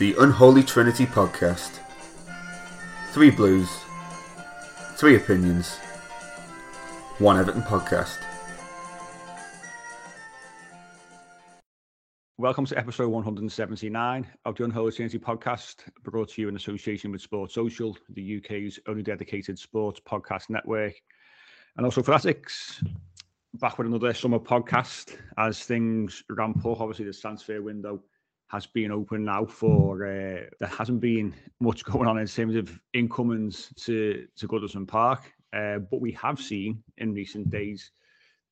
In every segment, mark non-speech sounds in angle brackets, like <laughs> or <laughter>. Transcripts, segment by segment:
The Unholy Trinity Podcast. Three Blues, three opinions, one Everton podcast. Welcome to episode 179 of the Unholy Trinity podcast, brought to you in association with Sports Social, the UK's only dedicated sports podcast network, and also Fanatics. Back with another summer podcast as things ramp up. Obviously, the transfer window has been open now for uh, there hasn't been much going on in terms of incomings to to Goodison Park, uh, but we have seen in recent days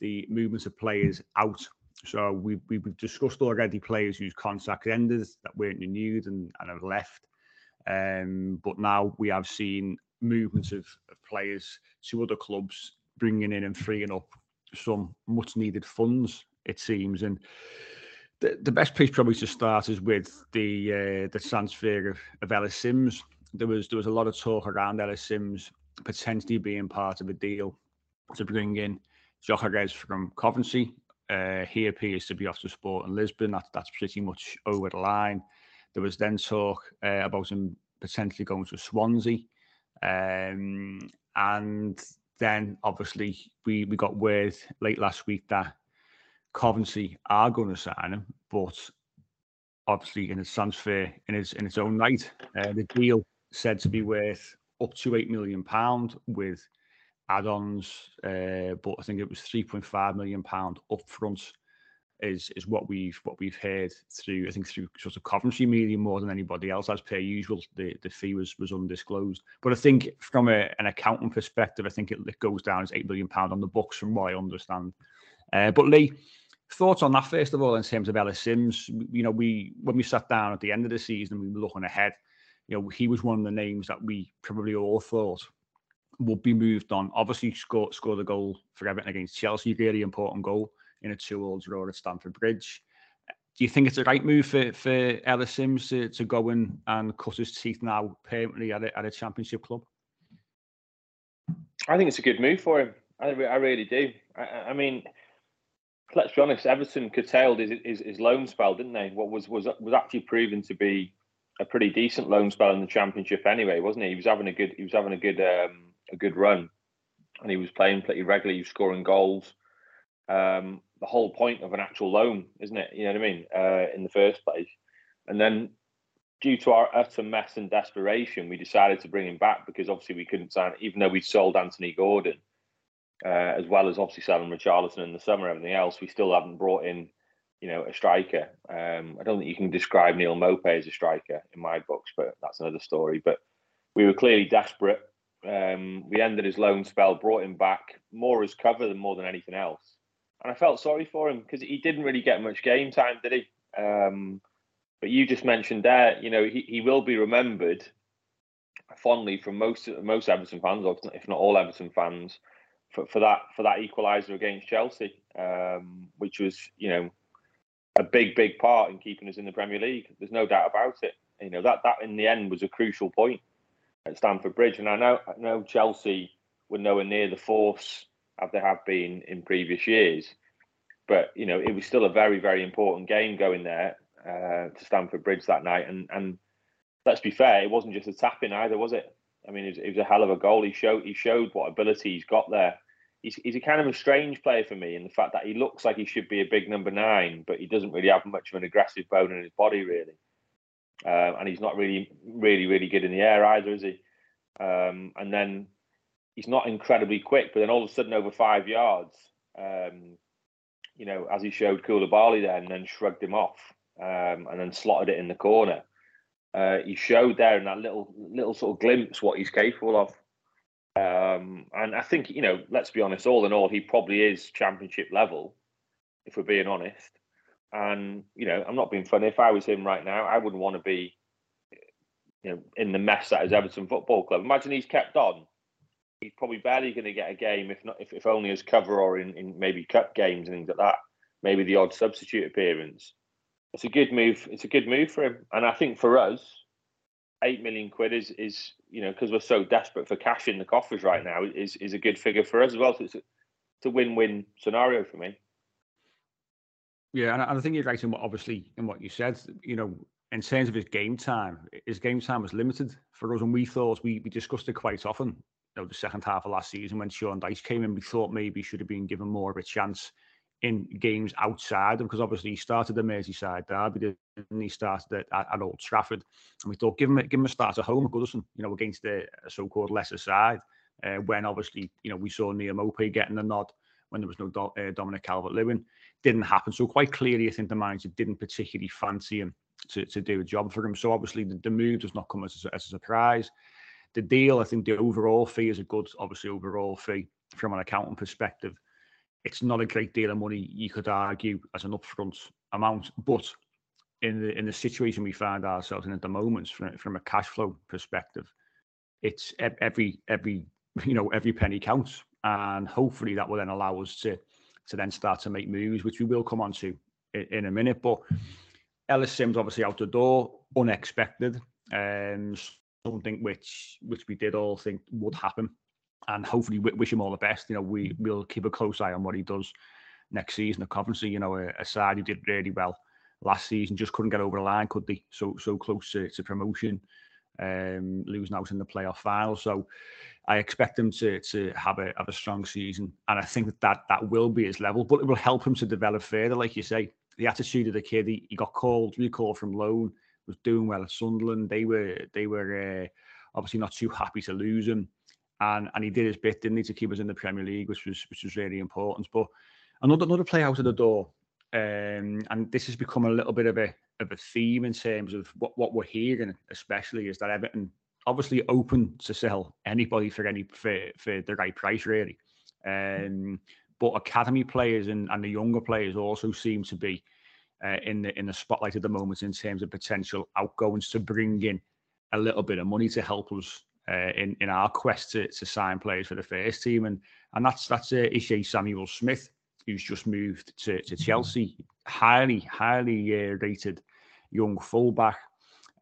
the movements of players out. So we we've discussed already players whose contract ended that weren't renewed and, and have left. Um, but now we have seen movements of, of players to other clubs bringing in and freeing up some much needed funds, it seems. And the, the best piece probably to start is with the uh, the transfer of, of Ellis Simms. There was there was a lot of talk around Ellis Simms potentially being part of a deal to bring in Gyökeres from Coventry. Uh, he appears to be off to Sporting Lisbon. That, that's pretty much over the line. There was then talk uh, about him potentially going to Swansea. Um, and then obviously we, we got word late last week that Coventry are going to sign him, but obviously in his transfer in its in its own right, uh, the deal said to be worth up to eight million pound with add-ons, uh, but I think it was three point five million pound upfront. Is is what we've what we've heard through I think through sort of Coventry media more than anybody else as per usual. The the fee was was undisclosed, but I think from a, an accounting perspective, I think it, it goes down as eight million pound on the books from what I understand. Uh, but Lee, thoughts on that first of all in terms of Ellis Simms? You know, we when we sat down at the end of the season, we were looking ahead. You know, he was one of the names that we probably all thought would be moved on. Obviously, scored scored a goal for Everton against Chelsea, really important goal in a two-all draw at Stamford Bridge. Do you think it's a right move for for Ellis Simms to, to go in and cut his teeth now permanently at a, at a championship club? I think it's a good move for him. I, I really do. I, I mean, let's be honest. Everton curtailed his, his, his loan spell, didn't they? What was was was actually proven to be a pretty decent loan spell in the championship anyway, wasn't he? He was having a good he was having a good um, a good run, and he was playing pretty regularly. Scoring goals. Um, the whole point of an actual loan, isn't it? You know what I mean? Uh, in the first place, and then due to our utter mess and desperation, we decided to bring him back because obviously we couldn't sign, even though we'd sold Anthony Gordon, uh, as well as obviously selling Richarlison in the summer, everything else, we still haven't brought in, you know, a striker. Um, I don't think you can describe Neal Maupay as a striker in my books, but that's another story. But we were clearly desperate. Um, we ended his loan spell, brought him back more as cover than more than anything else. And I felt sorry for him because he didn't really get much game time, did he? Um, but you just mentioned there, you know, he, he will be remembered fondly from most most Everton fans, if not all Everton fans, for, for that for that equaliser against Chelsea, um, which was you know a big big part in keeping us in the Premier League. There's no doubt about it. You know that that in the end was a crucial point at Stamford Bridge, and I know I know Chelsea were nowhere near the force as they have been in previous years, but you know it was still a very very important game going there uh, to Stamford Bridge that night, and and let's be fair, it wasn't just a tapping either, was it? I mean, it was, a hell of a goal. He showed he showed what ability he's got there. He's, he's a kind of a strange player for me in the fact that he looks like he should be a big number nine, but he doesn't really have much of an aggressive bone in his body, really. Um, and he's not really, really, really good in the air either, is he? Um, and then he's not incredibly quick, but then all of a sudden, over five yards, um, you know, as he showed Koulibaly then, and then shrugged him off, um, and then slotted it in the corner uh, he showed there in that little little sort of glimpse what he's capable of. Um, and I think you know, let's be honest, all in all, he probably is championship level, if we're being honest. And you know, I'm not being funny. If I was him right now, I wouldn't want to be, you know, in the mess that is Everton Football Club. Imagine he's kept on. He's probably barely going to get a game, if not, if, if only as cover or in, in maybe cup games and things like that. Maybe the odd substitute appearance it's a good move. It's a good move for him, and I think for us, eight million quid is is you know because we're so desperate for cash in the coffers right now is is a good figure for us as well. So it's a, it's a win win scenario for me. Yeah, and I think you're right in what obviously in what you said. You know, in terms of his game time, his game time was limited for us, and we thought we we discussed it quite often. You know, the second half of last season when Sean Dyche came in, we thought maybe he should have been given more of a chance in games outside because obviously he started the Merseyside derby and he? Started at, at, Old Trafford. And we thought give him a, give him a start at home at Goodison you know against the so-called lesser side. Uh, when obviously you know we saw Neal Maupay getting the nod when there was no Do, uh, Dominic Calvert-Lewin. Didn't happen. So quite clearly I think the manager didn't particularly fancy him to, to do a job for him. So obviously the, the move does not come as a, as a surprise. The deal I think the overall fee is a good obviously overall fee from an accounting perspective it's not a great deal of money you could argue as an upfront amount, but in the in the situation we find ourselves in at the moment, from from a cash flow perspective, it's every every <laughs> you know every penny counts, and hopefully that will then allow us to to then start to make moves, which we will come on to in, in a minute. But Ellis Simms obviously out the door, unexpected, and um, something which which we did all think would happen and hopefully wish him all the best. You know, we will keep a close eye on what he does next season at Coventry. You know, a, a side who did really well last season just couldn't get over the line, could they? So so close to, to promotion, um, losing out in the playoff final. So I expect him to to have a have a strong season, and I think that that, that will be his level, but it will help him to develop further. Like you say, the attitude of the kid. He, he got called, recalled from loan, was doing well at Sunderland. They were they were uh, obviously not too happy to lose him and and he did his bit, didn't he, to keep us in the Premier League, which was which was really important. But another another play out of the door, um, and this has become a little bit of a of a theme in terms of what what we're hearing, especially is that Everton obviously open to sell anybody for any for, for the right price, really. Um, but academy players and, and the younger players also seem to be uh, in the in the spotlight at the moment in terms of potential outgoings to bring in a little bit of money to help us uh, in in our quest to, to sign players for the first team, and and that's that's uh, Osayi Samuel Smith, who's just moved to, to Chelsea, highly highly uh, rated young fullback.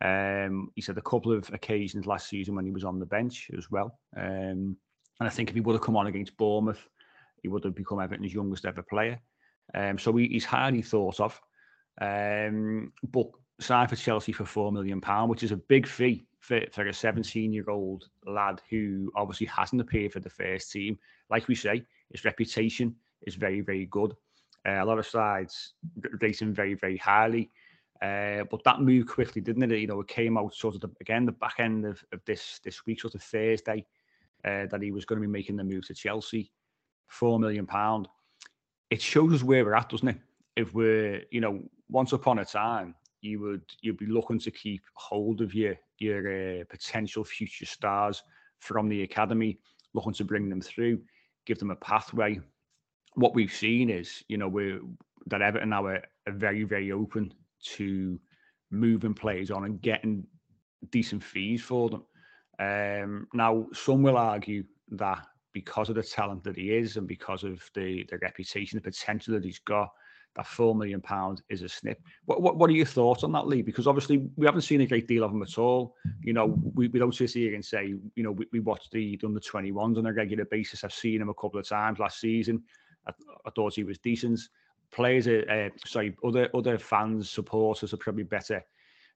Um, he's had a couple of occasions last season when he was on the bench as well, um, and I think if he would have come on against Bournemouth, he would have become Everton's youngest ever player. Um, so he, he's highly thought of. Um, but signed for Chelsea for four million pound, which is a big fee for, for a 17 year old lad who obviously hasn't appeared for the first team. Like we say, his reputation is very, very good. Uh, a lot of sides rate him very, very highly. Uh, but that moved quickly, didn't it? You know, it came out sort of the, again the back end of, of this this week, sort of Thursday, uh, that he was going to be making the move to Chelsea, four million pound. It shows us where we're at, doesn't it? If we're, you know, once upon a time, you would you'd be looking to keep hold of your your uh, potential future stars from the academy, looking to bring them through, give them a pathway. What we've seen is, you know, we're that Everton now are, are very very open to moving players on and getting decent fees for them. Um, now, some will argue that because of the talent that he is and because of the the reputation, the potential that he's got, that four million pounds is a snip. What, what what are your thoughts on that, Lee? Because obviously we haven't seen a great deal of him at all. You know, we, we don't sit here and say, you know, we, we the under twenty ones on a regular basis. I've seen him a couple of times last season. I, I thought he was decent. Players, are, uh, sorry, other other fans, supporters are probably better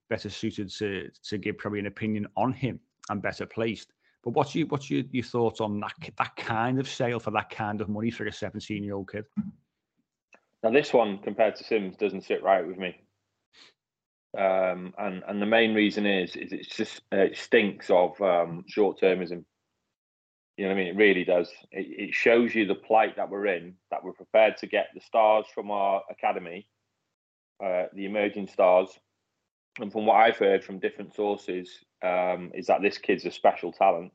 better suited to to give probably an opinion on him and better placed. But what's your what's your, your thoughts on that that kind of sale for that kind of money for a seventeen year old kid? Now this one compared to Simms doesn't sit right with me. Um, and and the main reason is is it's just uh, it stinks of um, short termism. You know what I mean? It really does. It, it, shows you the plight that we're in. That we're prepared to get the stars from our academy, uh, the emerging stars, and from what I've heard from different sources, um, is that this kid's a special talent.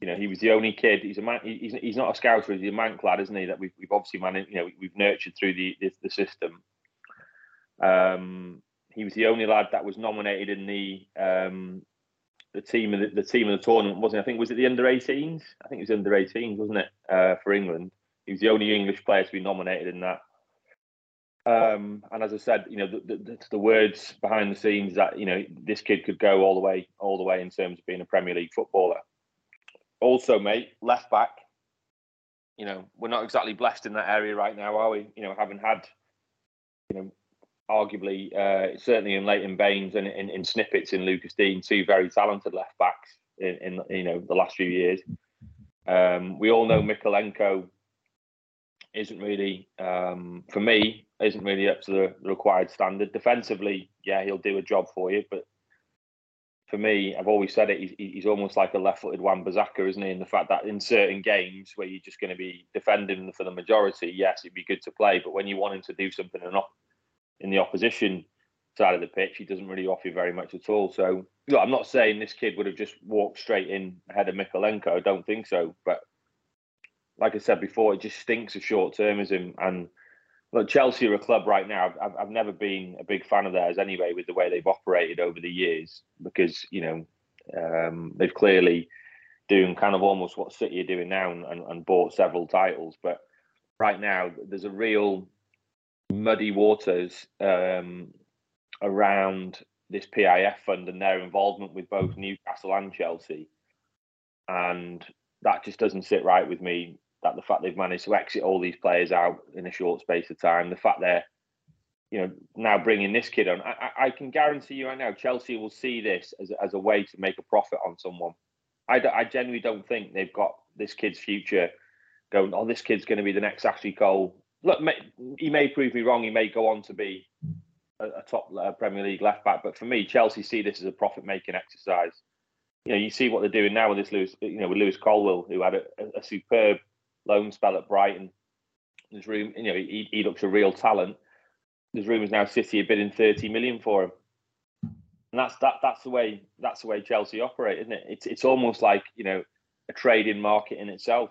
You know, he was the only kid. He's a man. He's, he's not a scouter. He's a man lad, isn't he? That we've, we've obviously managed. You know, we've nurtured through the the, the system. Um, he was the only lad that was nominated in the um, the team of the, the, team of the tournament, wasn't he? I think was it the under 18s? I think it was under 18s, wasn't it, uh, for England? He was the only English player to be nominated in that. Um, and as I said, you know, the, the, the, words behind the scenes that you know this kid could go all the way, all the way in terms of being a Premier League footballer. Also, mate, left back. You know, we're not exactly blessed in that area right now, are we? You know, having had, you know, arguably, uh, certainly in Leighton Baines and in, in, snippets in Lucas Digne, two very talented left backs in, in you know the last few years. Um, we all know Mykolenko isn't really, um, for me, isn't really up to the required standard. Defensively, yeah, he'll do a job for you, but for me, I've always said it. He's, he's almost like a left-footed Wan-Bissaka, isn't he? In the fact that in certain games where you're just going to be defending for the majority, yes, it'd be good to play. But when you want him to do something in, op- in the opposition side of the pitch, he doesn't really offer you very much at all. So, look, I'm not saying this kid would have just walked straight in ahead of Mykolenko. I don't think so. But like I said before, it just stinks of short-termism and Look, Chelsea are a club right now. I've, I've never been a big fan of theirs anyway, with the way they've operated over the years, because you know um, they've clearly doing kind of almost what City are doing now and, and, bought several titles. But right now, there's a real muddy waters um, around this PIF fund and their involvement with both Newcastle and Chelsea, and that just doesn't sit right with me that the fact they've managed to exit all these players out in a short space of time, the fact they're, you know, now bringing this kid on, I, I can guarantee you right now, Chelsea will see this as, as a way to make a profit on someone. I, I genuinely don't think they've got this kid's future going, oh, this kid's going to be the next Ashley Cole. Look, he may prove me wrong. He may go on to be a, a top uh, Premier League left back. But for me, Chelsea see this as a profit making exercise. You know, you see what they're doing now with this Lewis, you know, with Lewis Colwill, who had a, a superb loan spell at Brighton. There's room, you know, he, he looks a real talent. There's rumours now City are bidding 30 million for him. And that's that that's the way that's the way Chelsea operate, isn't it? It's it's almost like, you know, a trading market in itself.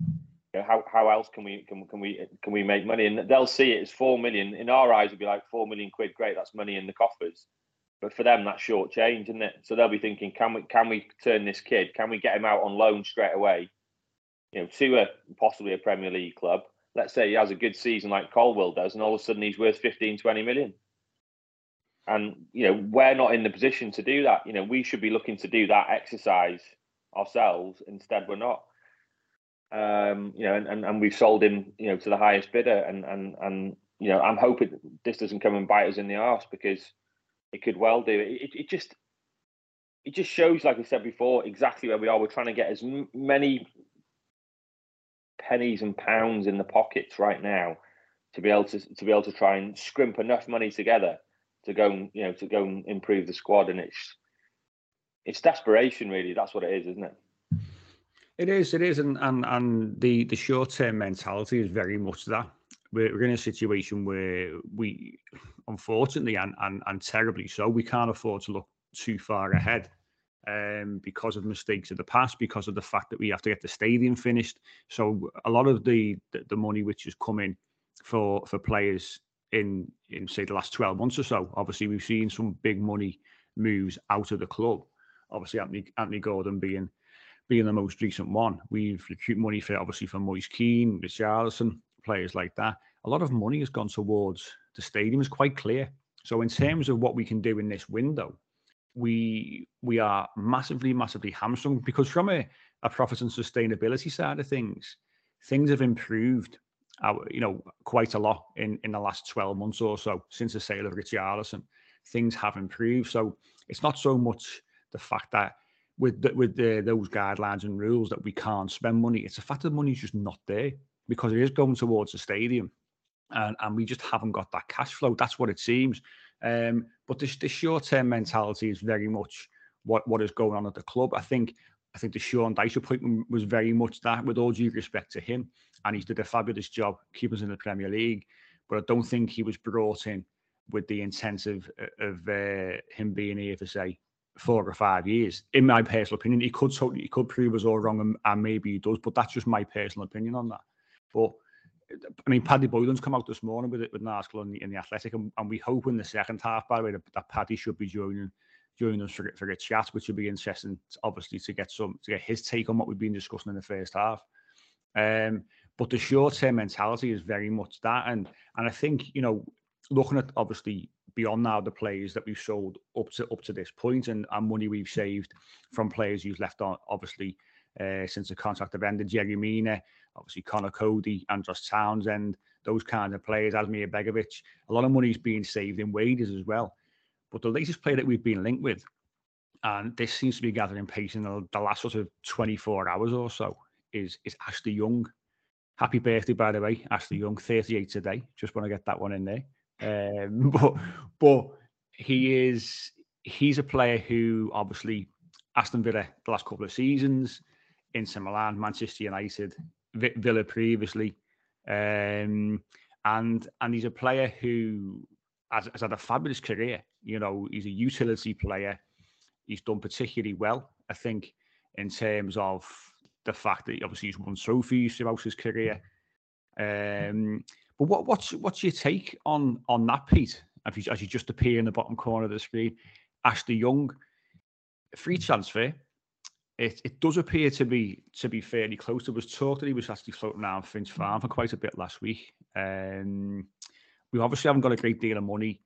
You know, how how else can we can, can we can we make money? And they'll see it as four million. In our eyes, it'd be like four million quid. Great, that's money in the coffers. But for them, that's short change, isn't it? So they'll be thinking, can we can we turn this kid? Can we get him out on loan straight away? You know, to a possibly a Premier League club. Let's say he has a good season like Colwill does, and all of a sudden he's worth 15, 20 million. And you know, we're not in the position to do that. You know, we should be looking to do that exercise ourselves. Instead, we're not. Um, you know, and, and, and we've sold him, you know, to the highest bidder. And and and you know, I'm hoping this doesn't come and bite us in the arse because it could well do. It, it, it just it just shows, like I said before, exactly where we are. We're trying to get as many pennies and pounds in the pockets right now to be able to to be able to try and scrimp enough money together to go and you know to go and improve the squad. And it's it's desperation really. That's what it is isn't it? It is it is. And and, and the the short-term mentality is very much that. We're, we're in a situation where we unfortunately and, and and terribly so we can't afford to look too far ahead um, because of mistakes of the past, because of the fact that we have to get the stadium finished. So a lot of the the, money which is coming for for players in in say the last 12 months or so, obviously we've seen some big money moves out of the club. Obviously Anthony Anthony Gordon being being the most recent one. We've recruited money for obviously from Moise Kean, Richarlison, players like that. A lot of money has gone towards the stadium. Is quite clear. So in terms of what we can do in this window, we we are massively, massively hamstrung because from a, a profit and sustainability side of things, things have improved, uh, you know, quite a lot in, in the last 12 months or so since the sale of Richarlison. Things have improved. So it's not so much the fact that with the, with the, those guidelines and rules that we can't spend money. It's the fact that money's just not there because it is going towards the stadium, and and we just haven't got that cash flow. That's what it seems. Um, but this, this short term mentality is very much what, what is going on at the club. I think I think the Sean Dyche appointment was very much that, with all due respect to him, and he's did a fabulous job keeping us in the Premier League. But I don't think he was brought in with the intent of of uh, him being here for say four or five years. In my personal opinion, he could totally he could prove us all wrong, and, and maybe he does. But that's just my personal opinion on that. But I mean, Paddy Boyland's come out this morning with it with an article in the, in the Athletic, and, and, we hope in the second half, by the way, that, that Paddy should be joining joining us for, for a chat, which would be interesting, obviously, to get some to get his take on what we've been discussing in the first half. Um, but the short term mentality is very much that, and and I think you know, looking at obviously beyond now the players that we've sold up to up to this point, and, and money we've saved from players who've left on, obviously uh, since the contract have ended, Yerry Mina, obviously Conor Coady, Andros Townsend, those kinds of players, Asmir Begovic. A lot of money is being saved in wages as well. But the latest player that we've been linked with, and this seems to be gathering pace in the, the last sort of 24 hours or so, is is Ashley Young. Happy birthday, by the way, Ashley Young, 38 today. Just want to get that one in there. Um, <laughs> but but he is he's a player who obviously Aston Villa the last couple of seasons, Inter Milan, Manchester United, Villa previously, um, and and he's a player who has, has, had a fabulous career. You know, he's a utility player. He's done particularly well, I think, in terms of the fact that obviously he's won trophies throughout his career. Um, but what, what's what's your take on on that, Pete? As you, as you just appear in the bottom corner of the screen, Ashley Young, free transfer it, it does appear to be to be fairly close. There was talk that he was actually floating around Finch Farm for quite a bit last week. Um, we obviously haven't got a great deal of money.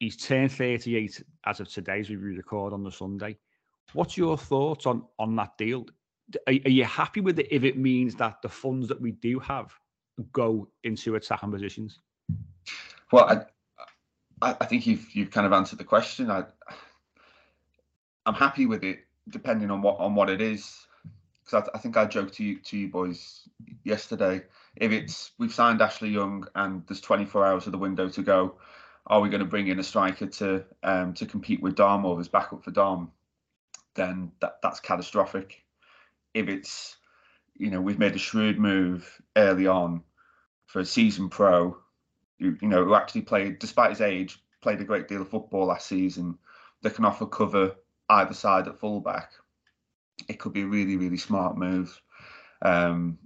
He's turned 38 as of today, as we record on the Sunday. What's your thoughts on on that deal? Are, are you happy with it if it means that the funds that we do have go into attacking positions? Well, I, I think you've you've kind of answered the question. I I'm happy with it depending on what on what it is. Because I, I, think I joked to you to you boys yesterday. If it's we've signed Ashley Young and there's 24 hours of the window to go, are we going to bring in a striker to um, to compete with Dom or as backup for Dom? Then that that's catastrophic. If it's you know we've made a shrewd move early on for a season pro, you, you know who actually played despite his age played a great deal of football last season. That can offer cover either side at fullback, it could be a really, really smart move. Um,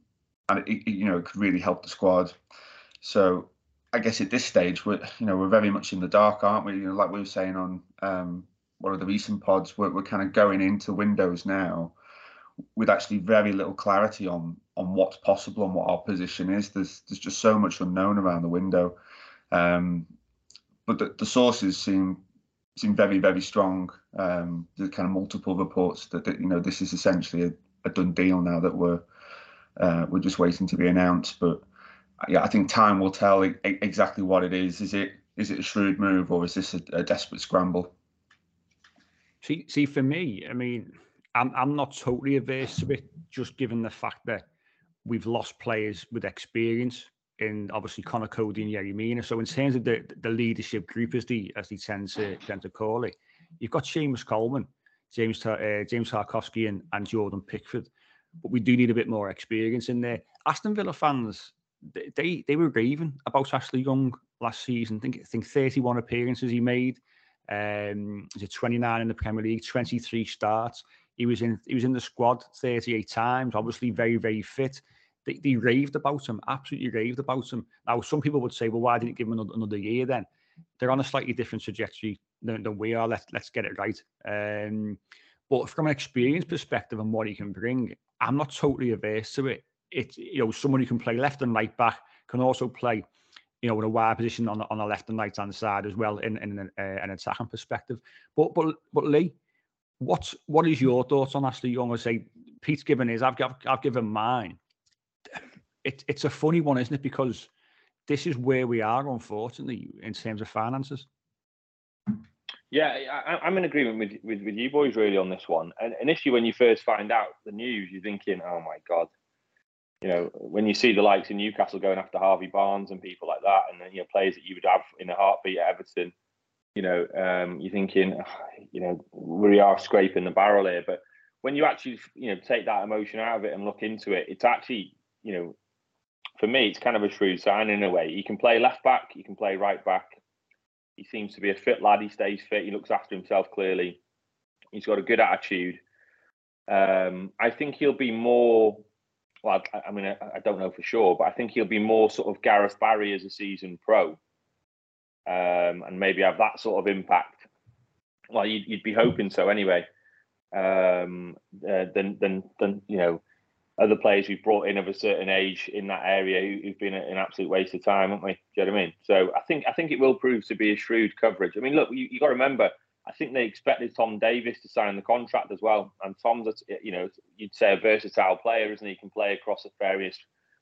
and it, it, you know, it could really help the squad. So I guess at this stage, we're you know we're very much in the dark, aren't we? You know, like we were saying on um, one of the recent pods, we're, we're kind of going into Windows now with actually very little clarity on on what's possible and what our position is. There's there's just so much unknown around the window. Um, but the, the sources seem seem very, very strong. Um, there's kind of multiple reports that, that you know this is essentially a, a done deal now that we're uh, we're just waiting to be announced. But yeah, I think time will tell exactly what it is. Is it is it a shrewd move or is this a, a desperate scramble? See, see, for me, I mean, I'm I'm not totally averse to it, just given the fact that we've lost players with experience in obviously Conor Coady and Yerry Mina. So in terms of the, the leadership group, as the as they tend to tend to call it, you've got Seamus Coleman, James uh, James Tarkowski, and, and Jordan Pickford. But we do need a bit more experience in there. Aston Villa fans, they they were raving about Ashley Young last season. I think I think 31 appearances he made. Um, is it 29 in the Premier League, 23 starts. He was in he was in the squad 38 times. Obviously, very very fit they, they raved about him, absolutely raved about him. Now, some people would say, well, why didn't give him another, another year then? They're on a slightly different trajectory than, than we are. Let's let's get it right. Um, But from an experience perspective and what he can bring, I'm not totally averse to it. It's you know someone who can play left and right back can also play, you know, in a wide position on on the left and right hand side as well in, in an, uh, an attacking perspective. But but but Lee, what what is your thoughts on Ashley Young? I say Pete's given his, I've I've, I've given mine. It, it's a funny one, isn't it? Because this is where we are, unfortunately, in terms of finances. Yeah, I, am in agreement with, with, with you boys really on this one. And initially, when you first find out the news, you're thinking, "Oh my god," you know, when you see the likes of Newcastle going after Harvey Barnes and people like that, and then you know players that you would have in a heartbeat at Everton, you know, um, you're thinking, you know, we are scraping the barrel here. But when you actually, you know, take that emotion out of it and look into it, it's actually, you know, for me, it's kind of a shrewd sign in a way. He can play left back, he can play right back. He seems to be a fit lad. He stays fit. He looks after himself clearly. He's got a good attitude. Um, I think he'll be more. Well, I, I mean, I, I, don't know for sure, but I think he'll be more sort of Gareth Barry as a season pro, um, and maybe have that sort of impact. Well, you'd, you'd be hoping so anyway. Um, uh, than than than you know other players we've brought in of a certain age in that area who, have been an absolute waste of time, haven't we? Do you know what I mean? So I think I think it will prove to be a shrewd coverage. I mean, look, you, you got to remember, I think they expected Tom Davies to sign the contract as well, and Tom's, a, you know, you'd say a versatile player, isn't he? He can play across various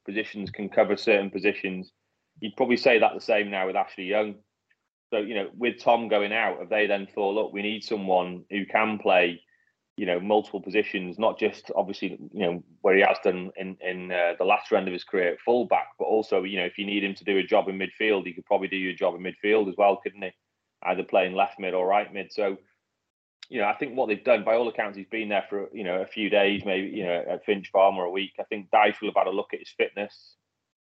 positions, can cover certain positions. You'd probably say that the same now with Ashley Young. So you know, with Tom going out, have they then thought, look, we need someone who can play you know multiple positions, not just obviously you know where he has done in in uh, the last round of his career at fullback, but also you know if you need him to do a job in midfield, he could probably do your job in midfield as well, couldn't he? Either playing left mid or right mid. So you know I think what they've done, by all accounts, he's been there for you know a few days, maybe you know at Finch Farm or a week. I think Dyche will have had a look at his fitness,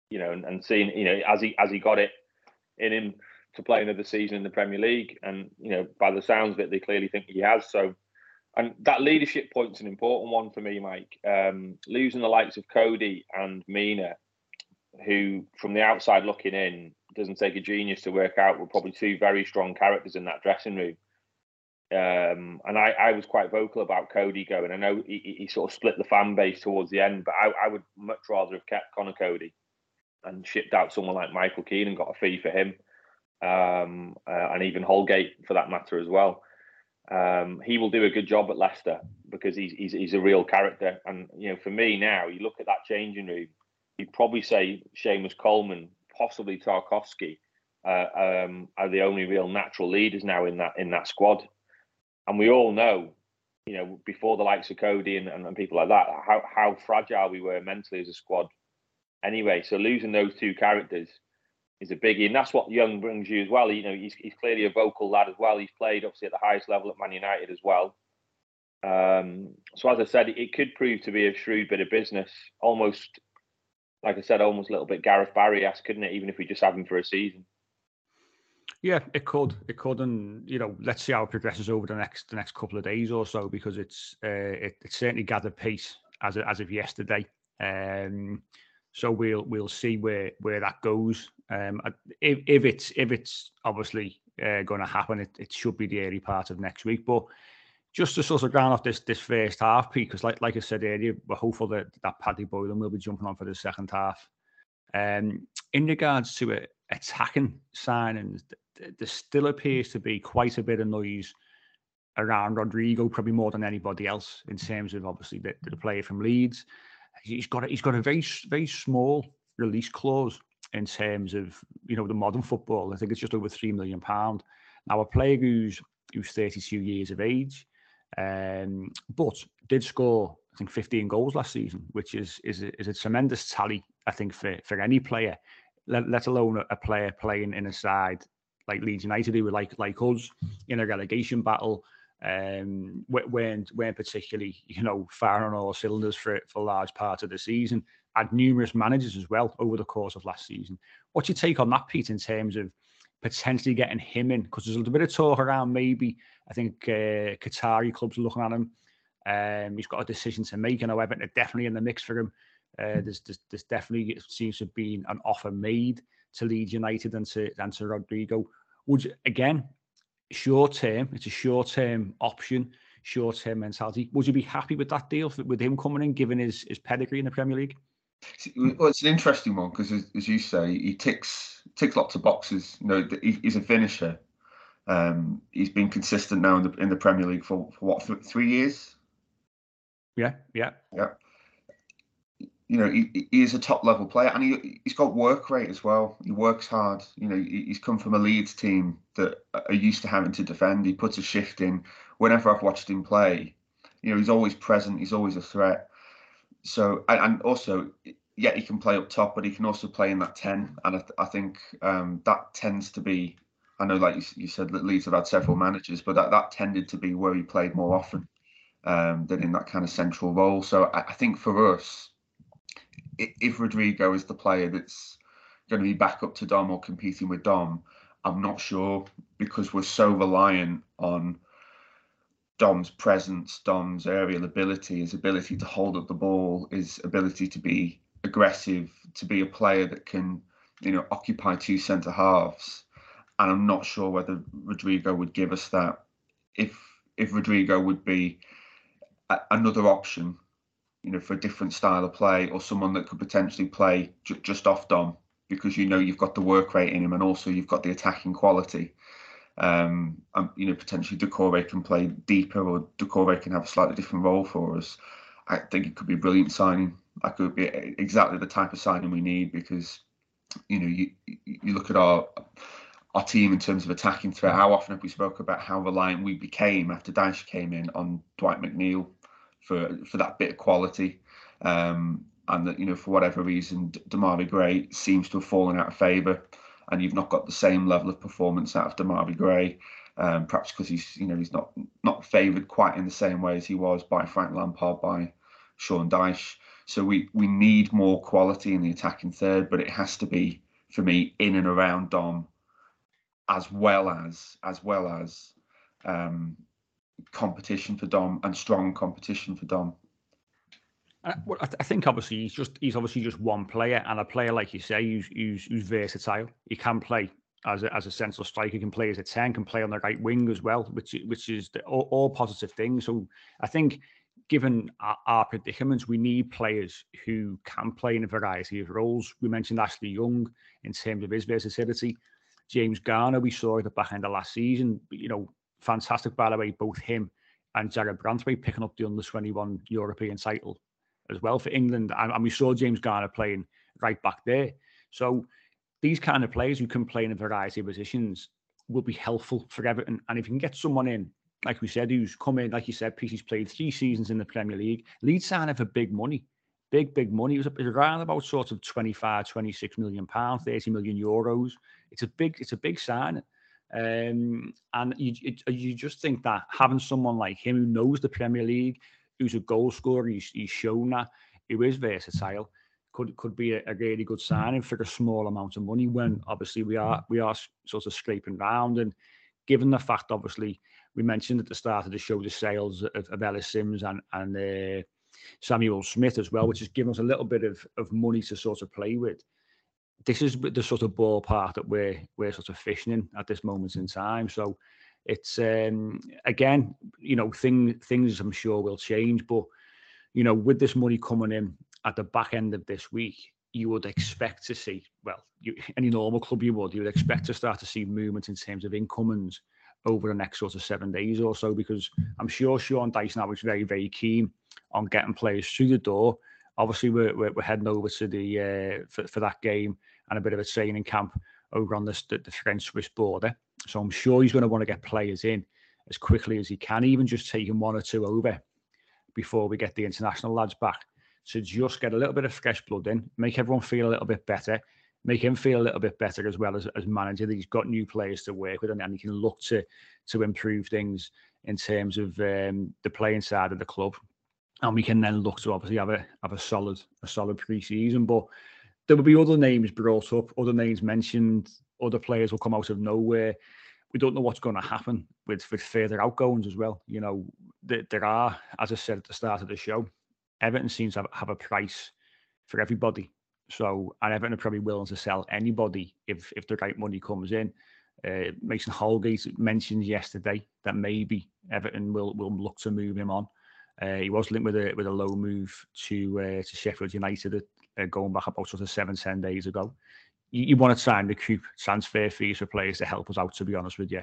you know, and, and seeing you know as he as he got it in him to play another season in the Premier League, and you know by the sounds of it, they clearly think he has. So and that leadership point's an important one for me, Mike. Um, losing the likes of Coady and Mina, who from the outside looking in doesn't take a genius to work out, were probably two very strong characters in that dressing room. Um, and I, I, was quite vocal about Coady going. I know he, he, sort of split the fan base towards the end, but I, I would much rather have kept Conor Coady and shipped out someone like Michael Keane and got a fee for him, um, uh, and even Holgate for that matter as well. Um, he will do a good job at Leicester because he's, he's, he's a real character. And you know, for me now, you look at that changing room, you'd probably say Seamus Coleman, possibly Tarkowski, uh, um, are the only real natural leaders now in that in that squad. And we all know, you know, before the likes of Coady and, and, and people like that, how how fragile we were mentally as a squad. Anyway, so losing those two characters is a biggie, and that's what Young brings you as well. You know, he's, he's clearly a vocal lad as well. He's played obviously at the highest level at Man United as well. Um, so as I said, it, could prove to be a shrewd bit of business, almost like I said, almost a little bit Gareth Barry-esque, couldn't it? Even if we just have him for a season. Yeah, it could, it could, and you know, let's see how it progresses over the next the next couple of days or so because it's uh, it, it certainly gathered pace as as of yesterday. Um, so we'll we'll see where where that goes. Um, if, if it's if it's obviously uh, going to happen, it, it should be the early part of next week. But just to sort of ground off this this first half, because like like I said earlier, we're hopeful that that Paddy Boyland will be jumping on for the second half. Um, in regards to it, attacking signings, there still appears to be quite a bit of noise around Rodrigo, probably more than anybody else in terms of obviously the, the player from Leeds he's got a, he's got a very very small release clause in terms of you know the modern football. I think it's just over three million pound. Now a player who's who's 32 years of age, um, but did score I think 15 goals last season, which is is a, is a tremendous tally I think for for any player, let, let alone a, player playing in a side like Leeds United who were like like us in a relegation battle um, weren't weren't particularly you know firing on all cylinders for for large part of the season. Had numerous managers as well over the course of last season. What's your take on that, Pete, in terms of potentially getting him in? Because there's a little bit of talk around maybe. I think uh, Qatari clubs are looking at him. Um, he's got a decision to make, and however, they're definitely in the mix for him. Uh, there's, there's, there's definitely seems to have been an offer made to Leeds United and to and to Rodrigo. Would you, again short term, it's a short term option. short-term mentality. Would you be happy with that deal with him coming in, given his his pedigree in the Premier League? Well, it's an interesting one because, as, as, you say, he ticks ticks lots of boxes. You know, he, he's a finisher. Um, he's been consistent now in the in the Premier League for, for what th- three years. Yeah, yeah, yeah. You know, he, he is a top level player, and he he's got work rate as well. He works hard. You know, he's come from a Leeds team that are used to having to defend. He puts a shift in. Whenever I've watched him play, you know, he's always present. He's always a threat. So, and also, yeah, he can play up top, but he can also play in that ten. And I, I think um, that tends to be. I know, like you, you said, that Leeds have had several managers, but that, that tended to be where he played more often um, than in that kind of central role. So I, I think for us, if Rodrigo is the player that's going to be back up to Dom or competing with Dom, I'm not sure because we're so reliant on Dom's presence, Dom's aerial ability, his ability to hold up the ball, his ability to be aggressive, to be a player that can, you know, occupy two centre halves. And I'm not sure whether Rodrigo would give us that. If if Rodrigo would be a, another option you know, for a different style of play or someone that could potentially play just off Dom because you know you've got the work rate in him and also you've got the attacking quality. Um, and, you know, potentially Doucouré can play deeper or Doucouré can have a slightly different role for us. I think it could be a brilliant signing. I could be exactly the type of signing we need because, you know, you you look at our our team in terms of attacking threat. How often have we spoke about how reliant we became after Dyche came in on Dwight McNeil for for that bit of quality. Um, and that you know for whatever reason, Demarai Gray seems to have fallen out of favour, and you've not got the same level of performance out of Demarai Gray. Um, perhaps because he's you know he's not not favoured quite in the same way as he was by Frank Lampard, by Sean Dyche. So we we need more quality in the attacking third, but it has to be for me in and around Dom, as well as as well as um, competition for Dom and strong competition for Dom. Uh, I, I think obviously he's just he's obviously just one player and a player like you say who's who's, who's versatile. He can play as a, as a central striker, can play as a ten, can play on the right wing as well, which which is the, all, all, positive things. So I think given our, our, predicaments, we need players who can play in a variety of roles. We mentioned Ashley Young in terms of his versatility. James Garner, we saw at the back end of last season. You know, fantastic, by the way, both him and Jarrad Branthwaite picking up the under 21 European title as well for England. And, and, we saw James Garner playing right back there. So these kind of players who can play in a variety of positions will be helpful for Everton. And if you can get someone in, like we said, who's come in, like you said, Peace's played three seasons in the Premier League, Leeds signing for big money. Big, big money. It was around about sort of 25, 26 million pounds, 30 million euros. It's a big, it's a big sign. Um, and you, it, you just think that having someone like him who knows the Premier League, who's a goal scorer, he's, he's shown that, he is versatile, could could be a, a, really good signing for a small amount of money. When obviously we are we are sort of scraping round, and given the fact, obviously, we mentioned at the start of the show the sales of, of Ellis Simms and and uh, Samuel Smith as well, which has given us a little bit of of money to sort of play with this is the sort of ballpark that we're we're sort of fishing in at this moment in time. So it's um, again, you know, thing things I'm sure will change, but you know, with this money coming in at the back end of this week, you would expect to see, well, you, any normal club you would, you would expect to start to see movement in terms of incomings over the next sort of seven days or so, because I'm sure Sean Dyson now is very, very keen on getting players through the door. Obviously we're, we're, we're heading over to the uh, for, for that game and a bit of a training camp over on the, the French Swiss border. So I'm sure he's going to want to get players in as quickly as he can, even just taking one or two over before we get the international lads back to just get a little bit of fresh blood in, make everyone feel a little bit better, make him feel a little bit better as well as, as manager that he's got new players to work with and, and he can look to to improve things in terms of um, the playing side of the club and we can then look to obviously have a have a solid a solid pre-season. But there will be other names brought up, other names mentioned, other players will come out of nowhere. We don't know what's going to happen with with further outgoings as well. You know, there, there are, as I said at the start of the show, Everton seems to have, have a price for everybody. So, and Everton are probably willing to sell anybody if if the right money comes in. Uh, Mason Holgate mentioned yesterday that maybe Everton will will look to move him on. Uh, he was linked with a with a low move to uh, to Sheffield United uh, going back about sort of seven ten days ago. You, you want to try and recoup transfer fees for players to help us out. To be honest with you,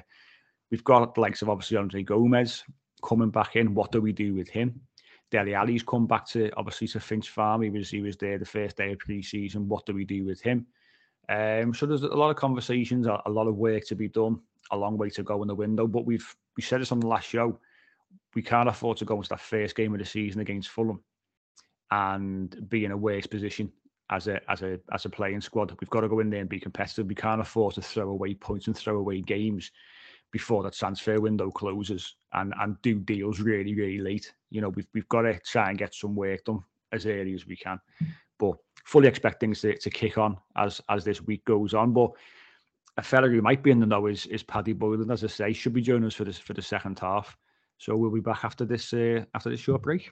we've got the likes of obviously Andre Gomes coming back in. What do we do with him? Dele Alli's come back to obviously to Finch Farm. He was he was there the first day of pre-season. What do we do with him? Um, so there's a lot of conversations, a, a lot of work to be done, a long way to go in the window. But we've we said this on the last show. We can't afford to go into that first game of the season against Fulham and be in a worse position as a as a as a playing squad. We've got to go in there and be competitive. We can't afford to throw away points and throw away games before the transfer window closes and and do deals really really late. You know we've we've got to try and get some work done as early as we can. But fully expect things to, to kick on as as this week goes on. But a fella who might be in the know is is Paddy Boyland, as I say, should be joining us for this for the second half. So we'll be back after this uh, after this short break.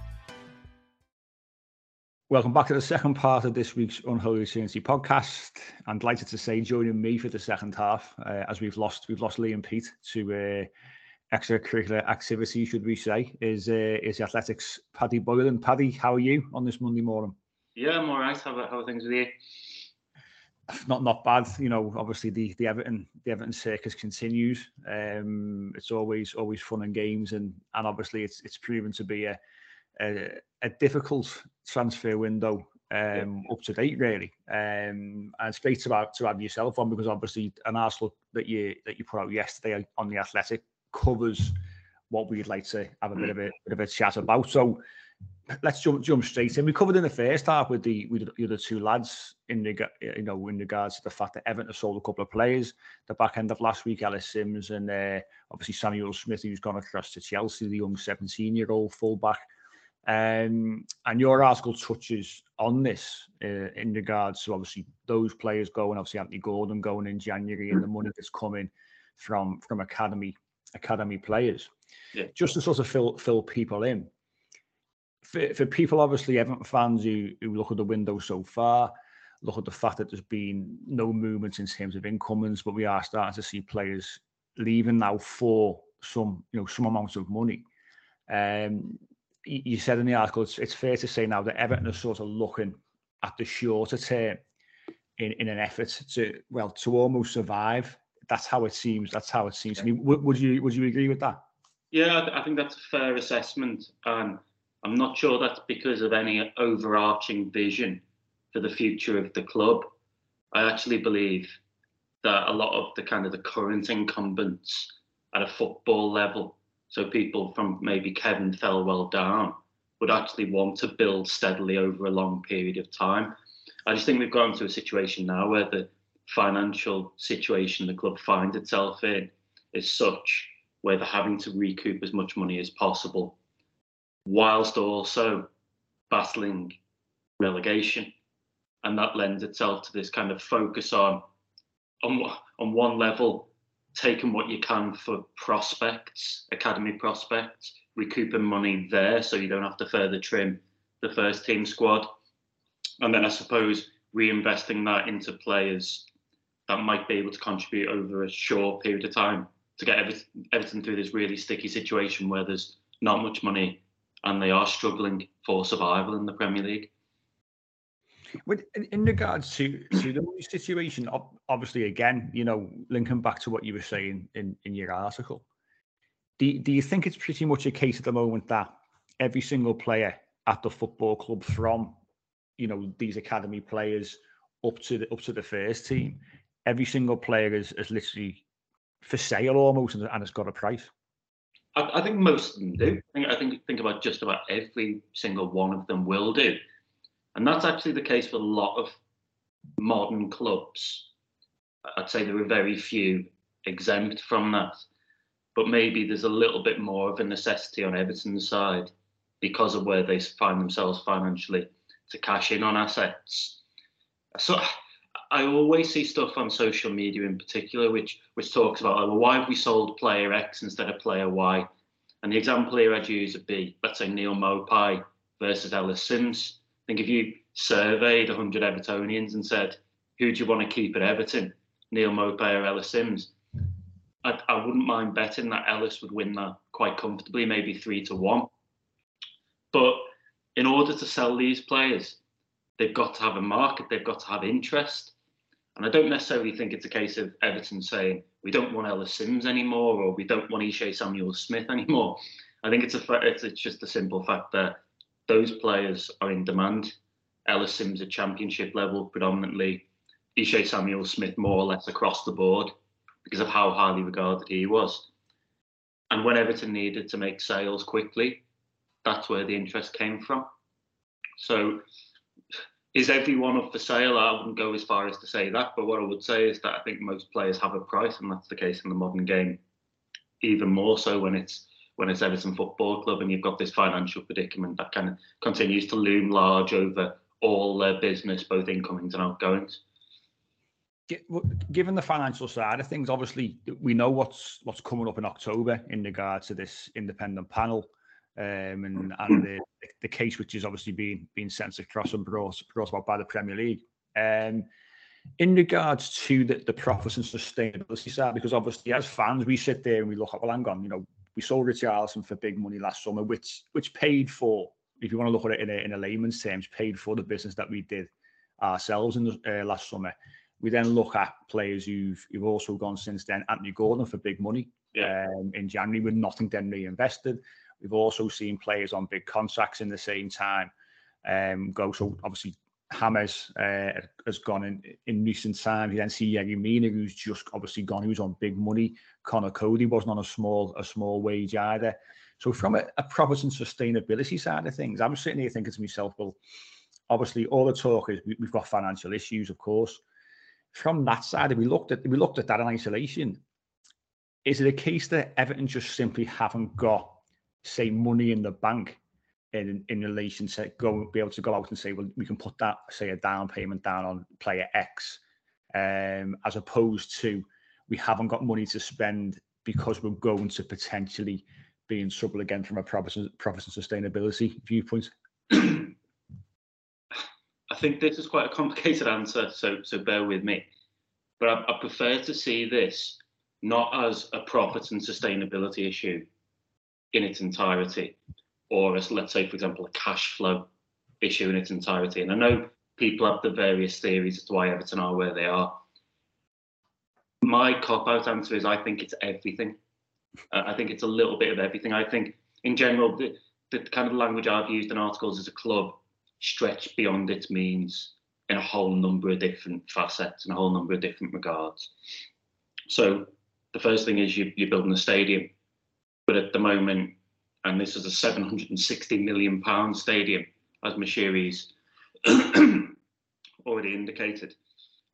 Welcome back to the second part of this week's Unholy Trinity podcast. I'm delighted to say joining me for the second half, uh, as we've lost we've lost Liam Pete to uh, extracurricular activity, should we say, is uh, is athletics Paddy Boyland. Paddy, how are you on this Monday morning? Yeah, I'm all right. How are, how are things with you? Not not bad. You know, obviously the the Everton the Everton circus continues. Um, it's always always fun and games, and and obviously it's it's proven to be a a, a difficult transfer window um, up to date, really. Um, and it's great to have, to have yourself on because obviously an article that you that you put out yesterday on the Athletic covers what we'd like to have a bit of a bit of a chat about. So let's jump jump straight in. We covered in the first half with the with the other two lads in the you know in regards to the fact that Everton sold a couple of players. The back end of last week, Ellis Simms and uh, obviously Samuels-Smith, who's gone across to Chelsea, the young seventeen year old fullback. Um, and your article touches on this uh, in regards to obviously those players going, obviously Anthony Gordon going in January, and the money that's coming from from academy academy players. Yeah. Just to sort of fill fill people in. For, for people, obviously, Everton fans who, who look at the window so far, look at the fact that there's been no movement in terms of incomings, but we are starting to see players leaving now for some, you know, some amount of money. Um, you said in the article, it's, it's fair to say now that Everton are sort of looking at the shorter term in, in an effort to, well, to almost survive. That's how it seems. That's how it seems to me. Would, would you would you agree with that? Yeah, I, think that's a fair assessment, and I'm not sure that's because of any overarching vision for the future of the club. I actually believe that a lot of the kind of the current incumbents at a football level so people from maybe Kevin Thelwell down would actually want to build steadily over a long period of time. I just think we've gone to a situation now where the financial situation the club finds itself in is such where they're having to recoup as much money as possible, whilst also battling relegation. And that lends itself to this kind of focus on on, on one level taking what you can for prospects, academy prospects, recouping money there so you don't have to further trim the first team squad. And then I suppose reinvesting that into players that might be able to contribute over a short period of time to get everything through this really sticky situation where there's not much money and they are struggling for survival in the Premier League. In, in regards to to the situation, obviously, again, you know, linking back to what you were saying in in your article, do do you think it's pretty much a case at the moment that every single player at the football club, from you know these academy players up to the up to the first team, every single player is is literally for sale almost, and, and it's got a price. I, I think most of them do. I think I think think about just about every single one of them will do. And that's actually the case for a lot of modern clubs. I'd say there are very few exempt from that. But maybe there's a little bit more of a necessity on Everton's side because of where they find themselves financially to cash in on assets. So I always see stuff on social media in particular, which which talks about, oh, well, why have we sold player X instead of player Y? And the example here I'd use would be, let's say Neal Maupay versus Ellis Simms. I think if you surveyed 100 Evertonians and said, who do you want to keep at Everton, Neal Maupay or Ellis Simms? I, I wouldn't mind betting that Ellis would win that quite comfortably, maybe three to one. But in order to sell these players, they've got to have a market, they've got to have interest. And I don't necessarily think it's a case of Everton saying we don't want Ellis Simms anymore or we don't want Ishe Samuels-Smith anymore. I think it's a it's, it's just a simple fact that those players are in demand. Ellis Simms at championship level predominantly, Ishe Samuels-Smith more or less across the board because of how highly regarded he was. And when Everton needed to make sales quickly, that's where the interest came from. So is everyone up for sale? I wouldn't go as far as to say that, but what I would say is that I think most players have a price, and that's the case in the modern game, even more so when it's when it's Everton Football Club and you've got this financial predicament that kind of continues to loom large over all their business, both incomings and outgoings. Given the financial side of things, obviously we know what's what's coming up in October in regard to this independent panel um, and and the, the case which is obviously being being sent across and brought, brought about by the Premier League. Um, in regards to the, the profits and sustainability side, because obviously as fans we sit there and we look at well, hang on, you know, we sold Richarlison for big money last summer, which which paid for, if you want to look at it in a, in a layman's terms, paid for the business that we did ourselves in the, uh, last summer. We then look at players who've, who've also gone since then. Anthony Gordon for big money yeah. um, in January with nothing then reinvested. We've also seen players on big contracts in the same time um, go. So obviously, James uh, has gone in in recent times. You then see Yerry Mina, who's just obviously gone, who's on big money. Conor Coady wasn't on a small a small wage either. So from a, a profit and sustainability side of things, I'm sitting here thinking to myself, well, obviously all the talk is we, have got financial issues, of course. From that side, if we looked at we looked at that in isolation, is it a case that Everton just simply haven't got say money in the bank in in relation to go be able to go out and say, well, we can put that say a down payment down on player X, um, as opposed to we haven't got money to spend because we're going to potentially be in trouble again from a profit and, sustainability viewpoint. I think this is quite a complicated answer, so so bear with me. But I, I prefer to see this not as a profit and sustainability issue, in its entirety, or let's say, for example, a cash flow issue in its entirety. And I know people have the various theories as to why Everton are where they are. My cop out answer is I think it's everything. Uh, I think it's a little bit of everything. I think, in general, the, the kind of language I've used in articles as a club stretched beyond its means in a whole number of different facets and a whole number of different regards. So the first thing is you, you're building a stadium. But at the moment, and this is a 760 million pound stadium, as Moshiri's <clears throat> already indicated,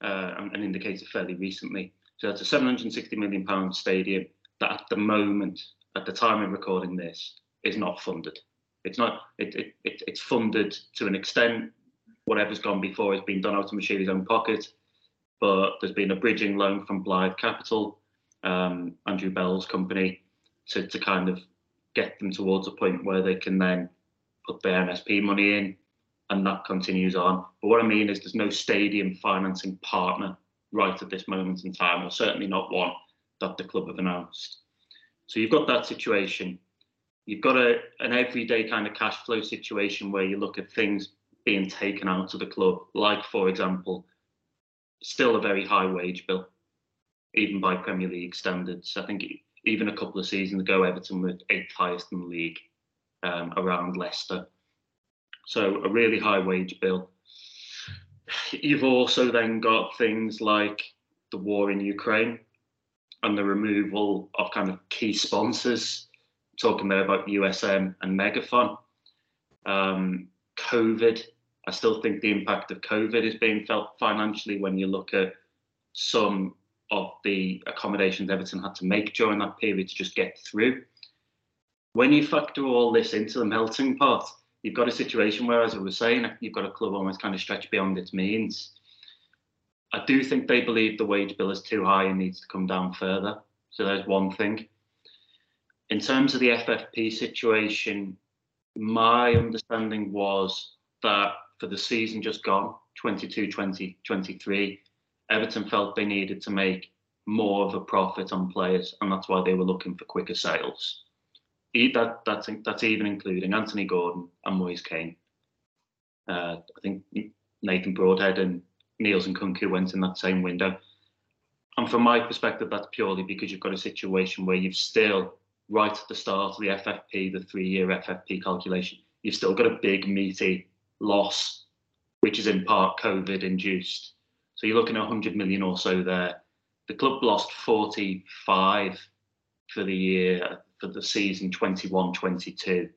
uh, and indicated fairly recently. So that's a 760 million pound stadium that at the moment, at the time of recording this, is not funded. It's not. It, it, it it's funded to an extent. Whatever's gone before has been done out of Moshiri's own pocket, but there's been a bridging loan from Blythe Capital, um, Andrew Bell's company, to, to kind of get them towards a point where they can then put their MSP money in and that continues on. But what I mean is there's no stadium financing partner right at this moment in time, or certainly not one that the club have announced. So you've got that situation. You've got a, an everyday kind of cash flow situation where you look at things being taken out of the club, like, for example, still a very high wage bill, even by Premier League standards. I think even a couple of seasons ago, Everton were eighth highest in the league, um, around Leicester. So a really high wage bill. You've also then got things like the war in Ukraine and the removal of kind of key sponsors. Talking there about USM and MegaFon. Um, COVID, I still think the impact of COVID is being felt financially when you look at some of the accommodations Everton had to make during that period to just get through. When you factor all this into the melting pot, you've got a situation where, as I was saying, you've got a club almost kind of stretched beyond its means. I do think they believe the wage bill is too high and needs to come down further. So there's one thing. In terms of the FFP situation, my understanding was that for the season just gone, 22 20 23, Everton felt they needed to make more of a profit on players, and that's why they were looking for quicker sales. That, that's, that's even including Anthony Gordon and Moise Kean. Uh, I think Nathan Broadhead and Niels Nkounkou went in that same window. And from my perspective, that's purely because you've got a situation where you've still, right at the start of the FFP, the three year FFP calculation, you've still got a big, meaty loss, which is in part COVID induced. So you're looking at 100 million or so there. The club lost 45 for the year, for the season 21 22.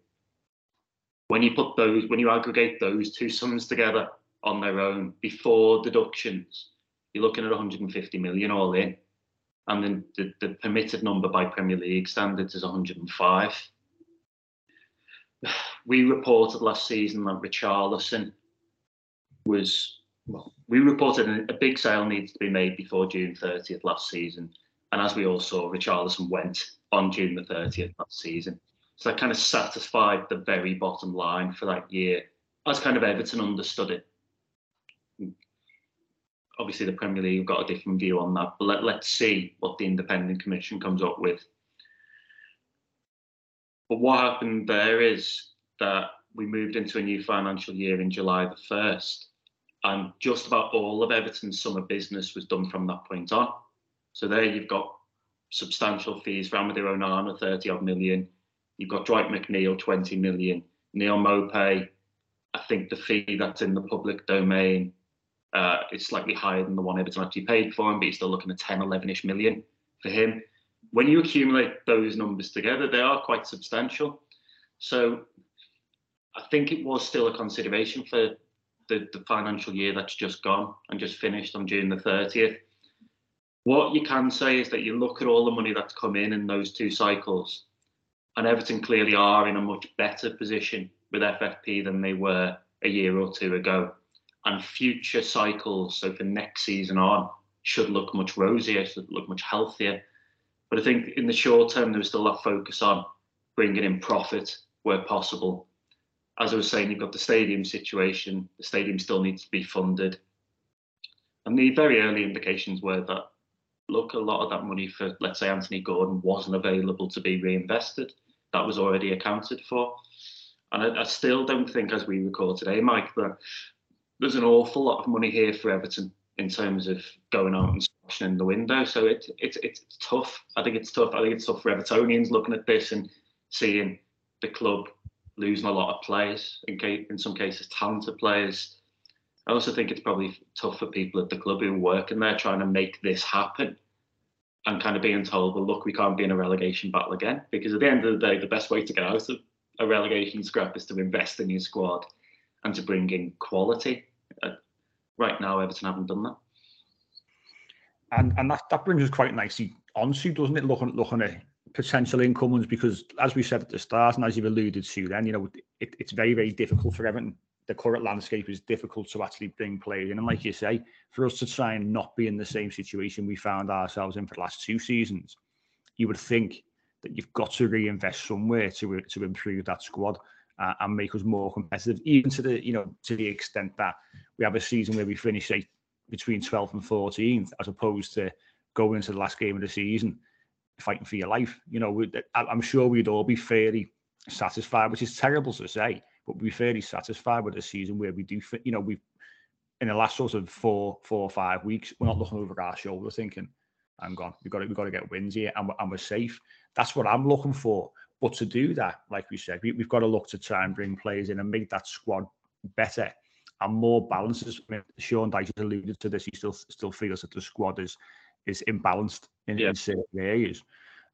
When you put those, when you aggregate those two sums together on their own before deductions, you're looking at 150 million all in. And then the, the permitted number by Premier League standards is 105. <sighs> We reported last season that Richarlison was well, we reported a, big sale needs to be made before June 30th last season. And as we all saw, Richarlison went on June the 30th last season. So that kind of satisfied the very bottom line for that year, as kind of Everton understood it obviously the Premier League have got a different view on that. But let, let's see what the independent commission comes up with. But what happened there is that we moved into a new financial year in July the 1st, and just about all of Everton's summer business was done from that point on. So there you've got substantial fees for Amadou Onana, 30 odd million. You've got Dwight McNeil, 20 million. Neal Maupay, I think the fee that's in the public domain uh, is slightly higher than the one Everton actually paid for him, but you're still looking at 10, 11-ish million for him. When you accumulate those numbers together, they are quite substantial. So I think it was still a consideration for the, the financial year that's just gone and just finished on June the 30th. What you can say is that you look at all the money that's come in in those two cycles, and Everton clearly are in a much better position with FFP than they were a year or two ago and future cycles, so for next season on, should look much rosier, should look much healthier. But I think in the short term, there was still that focus on bringing in profit where possible. As I was saying, you've got the stadium situation. The stadium still needs to be funded. And the very early indications were that, look, a lot of that money for, let's say, Anthony Gordon wasn't available to be reinvested. That was already accounted for. And I, I still don't think, as we record today, Mike, that there's an awful lot of money here for Everton in terms of going out and smashing in the window. So it, it, it's tough. I think it's tough. I think it's tough for Evertonians looking at this and seeing the club losing a lot of players, in, case, in some cases talented players. I also think it's probably tough for people at the club who work and they're trying to make this happen and kind of being told, well, look, we can't be in a relegation battle again. Because at the end of the day, the best way to get out of a relegation scrap is to invest in your squad and to bring in quality uh, right now, Everton haven't done that. And and that, that brings us quite nicely onto, doesn't it? Looking looking at potential incomings because, as we said at the start, and as you've alluded to, then you know it, it's very very difficult for Everton. The current landscape is difficult to actually bring players in, and like you say, for us to try and not be in the same situation we found ourselves in for the last two seasons, you would think that you've got to reinvest somewhere to to improve that squad uh, and make us more competitive, even to the you know to the extent that we have a season where we finish between 12th and 14th, as opposed to going into the last game of the season fighting for your life. You know, I'm sure we'd all be fairly satisfied, which is terrible to say, but we'd be fairly satisfied with a season where we do, you know, we've in the last sort of four, four or five weeks, we're not looking over our shoulder thinking, "I'm gone. We've got to, we've got to get wins here, and we're, and we're safe." That's what I'm looking for. But to do that, like we said, we, have got to look to try and bring players in and make that squad better and more balanced. I mean, Sean Dyche alluded to this. He still still feels that the squad is is imbalanced in, yeah. in certain areas.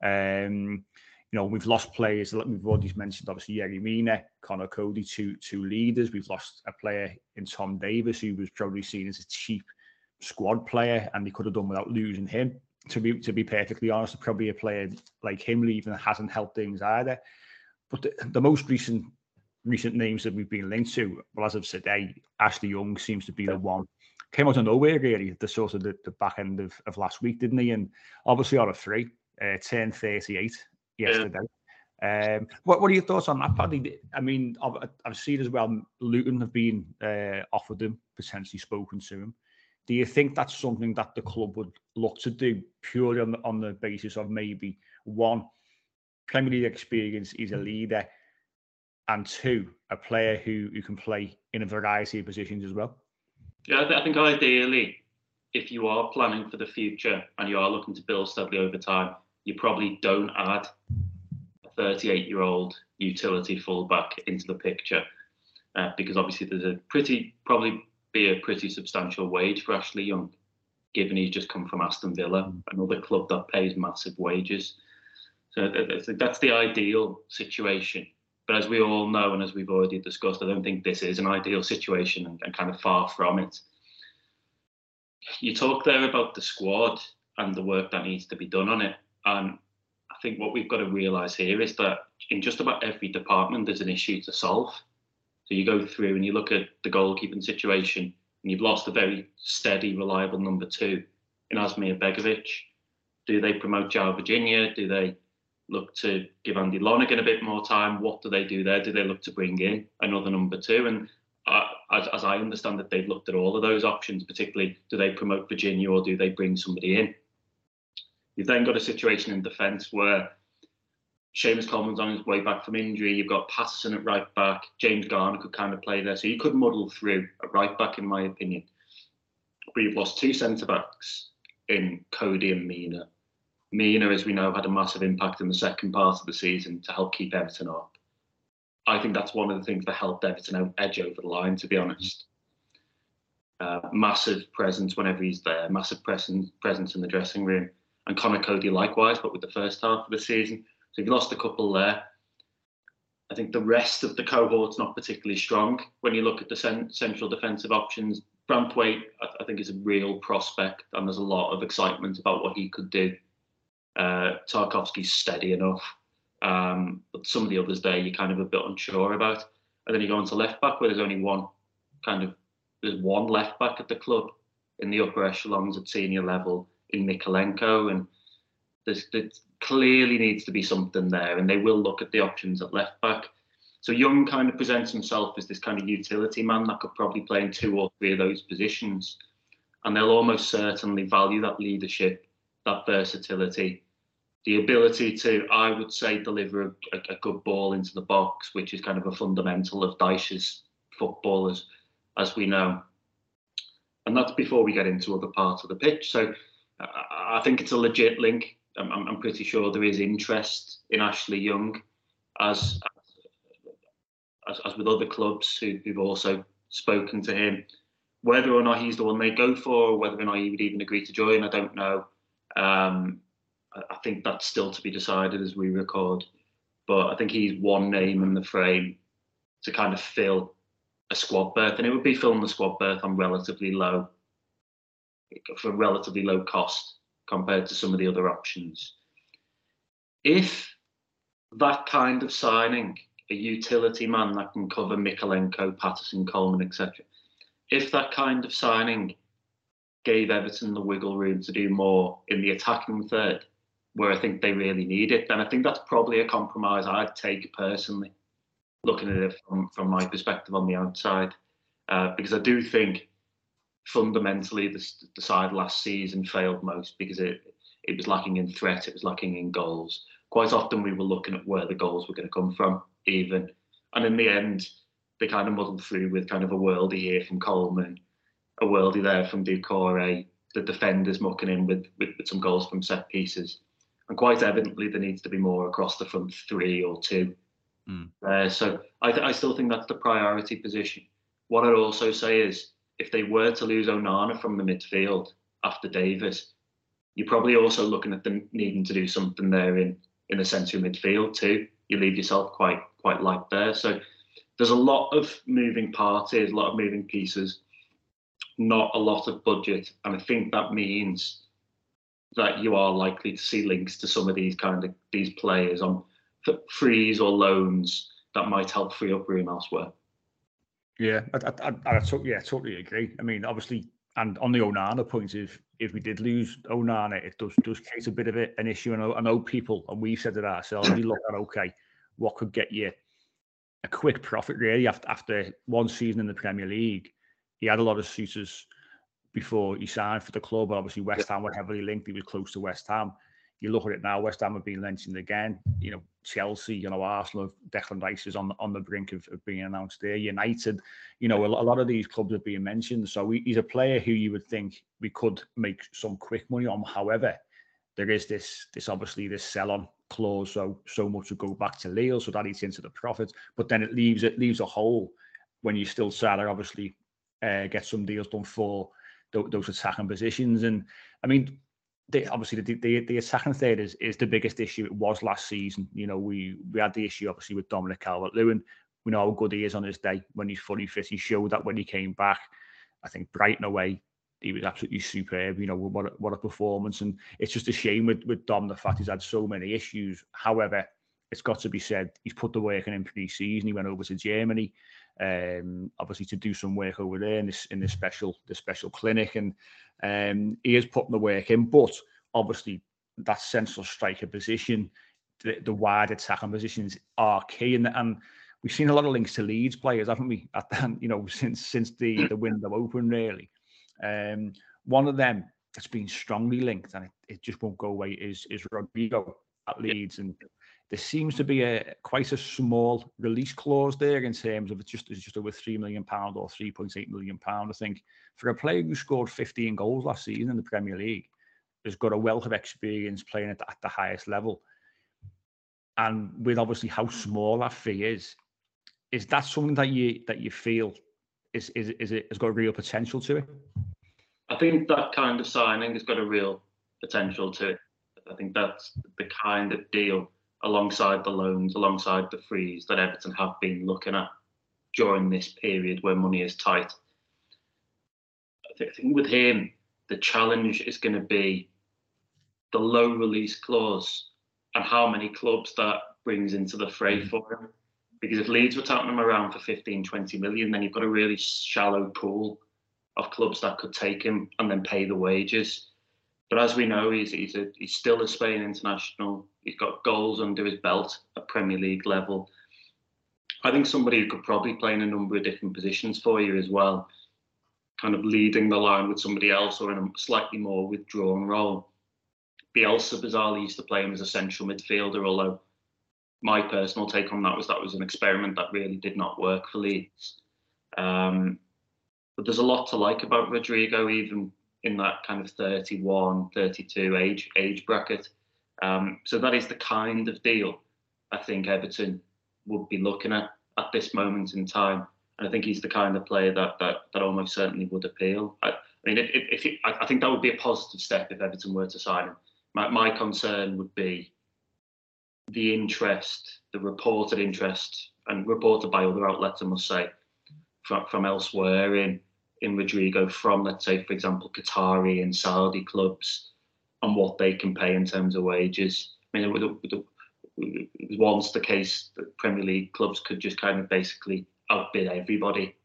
Um, you know, we've lost players. We've already mentioned, obviously, Yerry Mina, Conor Coady, two two leaders. We've lost a player in Tom Davies, who was probably seen as a cheap squad player, and they could have done without losing him. to be to be perfectly honest, probably a player like him leaving hasn't helped things either. But the, the most recent recent names that we've been linked to, well, as of today, Ashley Young seems to be the one. Came out of nowhere really, the sort of the, the back end of, of last week, didn't he? And obviously out of three, uh, turned 38 yesterday. Yeah. Um, what what are your thoughts on that, Paddy? I mean, I've, I've seen as well Luton have been uh, offered him, potentially spoken to him. Do you think that's something that the club would look to do purely on the, on the basis of maybe one Premier League experience, he's a leader, and two, a player who, who can play in a variety of positions as well? Yeah, I think ideally, if you are planning for the future and you are looking to build steadily over time, you probably don't add a 38 year old utility fullback into the picture uh, because obviously there's a pretty, probably be a pretty substantial wage for Ashley Young, given he's just come from Aston Villa, another club that pays massive wages. So that's the ideal situation. But as we all know, and as we've already discussed, I don't think this is an ideal situation and, and kind of far from it. You talk there about the squad and the work that needs to be done on it. And I think what we've got to realise here is that in just about every department, there's an issue to solve. So you go through and you look at the goalkeeping situation, and you've lost a very steady, reliable number two in Asmir Begovic. Do they promote João Virginia? Do they look to give Andy Lonergan a bit more time? What do they do there? Do they look to bring in another number two? And uh, as, as I understand it, they've looked at all of those options, particularly do they promote Virginia or do they bring somebody in? You've then got a situation in defence where Seamus Coleman's on his way back from injury. You've got Patterson at right back. James Garner could kind of play there. So you could muddle through at right back, in my opinion. But you've lost two centre backs in Coady and Mina. Mina, as we know, had a massive impact in the second part of the season to help keep Everton up. I think that's one of the things that helped Everton edge over the line, to be honest. Uh, massive presence whenever he's there, massive presence presence in the dressing room. And Conor Coady likewise, but with the first half of the season. So you've lost a couple there. I think the rest of the cohort's not particularly strong. When you look at the cent- central defensive options, Branthwaite, I, I, think, is a real prospect, and there's a lot of excitement about what he could do. Uh, Tarkowski's steady enough, um, but some of the others there you're kind of a bit unsure about. And then you go on to left back, where there's only one kind of there's one left back at the club in the upper echelons at senior level in Mykolenko, and there's, there's clearly needs to be something there, and they will look at the options at left back. So Young kind of presents himself as this kind of utility man that could probably play in two or three of those positions, and they'll almost certainly value that leadership, that versatility, the ability to, I would say, deliver a, a, good ball into the box, which is kind of a fundamental of Dyche's footballers, as we know. And that's before we get into other parts of the pitch. So I think it's a legit link I'm, I'm pretty sure there is interest in Ashley Young, as as, as with other clubs who, who've also spoken to him. Whether or not he's the one they go for, or whether or not he would even agree to join, I don't know. Um, I, think that's still to be decided as we record. But I think he's one name in the frame to kind of fill a squad berth, and it would be filling the squad berth on relatively low, for relatively low cost compared to some of the other options. If that kind of signing, a utility man that can cover Mykolenko, Patterson, Coleman, etc., if that kind of signing gave Everton the wiggle room to do more in the attacking third, where I think they really need it, then I think that's probably a compromise I'd take personally, looking at it from, from my perspective on the outside. Uh, because I do think fundamentally the, the side last season failed most because it it was lacking in threat, it was lacking in goals. Quite often we were looking at where the goals were going to come from, even. And in the end, they kind of muddled through with kind of a worldie here from Coleman, a worldie there from Doucouré, the defenders mucking in with, with, with some goals from set pieces. And quite evidently, there needs to be more across the front three or two. Mm. Uh, so I, th- I still think that's the priority position. What I'd also say is if they were to lose Onana from the midfield after Davies, you're probably also looking at them needing to do something there in in the centre of midfield too. You leave yourself quite quite light there. So there's a lot of moving parts a lot of moving pieces, not a lot of budget, and I think that means that you are likely to see links to some of these kind of these players on frees or loans that might help free up room elsewhere. Yeah, I, I, I, I yeah, totally agree. I mean, obviously, and on the Onana point, if if we did lose Onana, it does does create a bit of an issue. And I know people, and we've said it ourselves. We look at okay, what could get you a quick profit really after after one season in the Premier League. He had a lot of suitors before he signed for the club. Obviously, West Ham were heavily linked. He was close to West Ham. You look at it now, West Ham have been mentioned again. You know, Chelsea, you know, Arsenal, Declan Rice is on on the brink of, of being announced there. United, you know, a, a, lot of these clubs are being mentioned. So we, he's a player who you would think we could make some quick money on. However, there is this this obviously this sell on clause, so so much would go back to Lille, so that eats into the profit. But then it leaves it leaves a hole when you still sell or obviously uh, get some deals done for those attacking positions. And I mean, the, obviously the, the the attacking third is is the biggest issue. It was last season. You know, we we had the issue obviously with Dominic Calvert-Lewin. We know how good he is on his day when he's fully fit. He showed that when he came back. I think Brighton away, he was absolutely superb. You know, what a, what a performance. And it's just a shame with with Dom the fact he's had so many issues. However, it's got to be said he's put the work in in pre-season. He went over to Germany um, obviously to do some work over there in this in this special the special clinic, and um, he is putting the work in. But obviously, that central striker position, the, the wide attacking positions are key, and and we've seen a lot of links to Leeds players, haven't we? At the, you know <laughs> since since the the window opened, really. Um, one of them that's been strongly linked, and it, it just won't go away, is is Rodrigo at Leeds, and there seems to be a quite a small release clause there in terms of it's just it's just over three million pound or three point eight million pound. I think for a player who scored fifteen goals last season in the Premier League, has got a wealth of experience playing at the, at the highest level, and with obviously how small that fee is, is that something that you that you feel is is is it has got real potential to it? I think that kind of signing has got a real potential to it. I think that's the kind of deal alongside the loans, alongside the frees that Everton have been looking at during this period where money is tight. I think with him, the challenge is going to be the low release clause and how many clubs that brings into the fray mm. for him. Because if Leeds were tapping him around for 15, 20 million, then you've got a really shallow pool of clubs that could take him and then pay the wages. But as we know, he's he's, a, he's still a Spain international. He's got goals under his belt at Premier League level. I think somebody who could probably play in a number of different positions for you as well, kind of leading the line with somebody else or in a slightly more withdrawn role. Bielsa bizarrely used to play him as a central midfielder, although my personal take on that was that was an experiment that really did not work for Leeds. Um, but there's a lot to like about Rodrigo, even in that kind of 31, 32 age age bracket. Um, so that is the kind of deal I think Everton would be looking at at this moment in time. And I think he's the kind of player that that, that almost certainly would appeal. I, I mean, if, if, if I think that would be a positive step if Everton were to sign him. My, my concern would be the interest, the reported interest, and reported by other outlets, I must say, from, from elsewhere in in Rodrigo from, let's say, for example, Qatari and Saudi clubs and what they can pay in terms of wages. I mean, it, it, once the case that Premier League clubs could just kind of basically outbid everybody,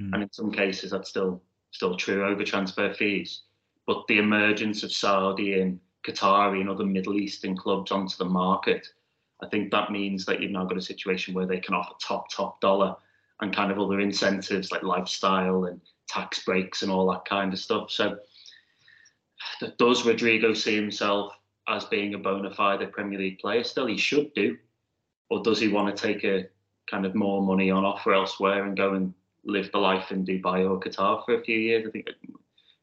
mm. and in some cases that's still still true over transfer fees. But the emergence of Saudi and Qatari and other Middle Eastern clubs onto the market, I think that means that you've now got a situation where they can offer top top dollar and kind of other incentives like lifestyle and tax breaks and all that kind of stuff. So, does Rodrigo see himself as being a bona fide Premier League player? Still, he should do. Or does he want to take a kind of more money on offer elsewhere and go and live the life in Dubai or Qatar for a few years? I think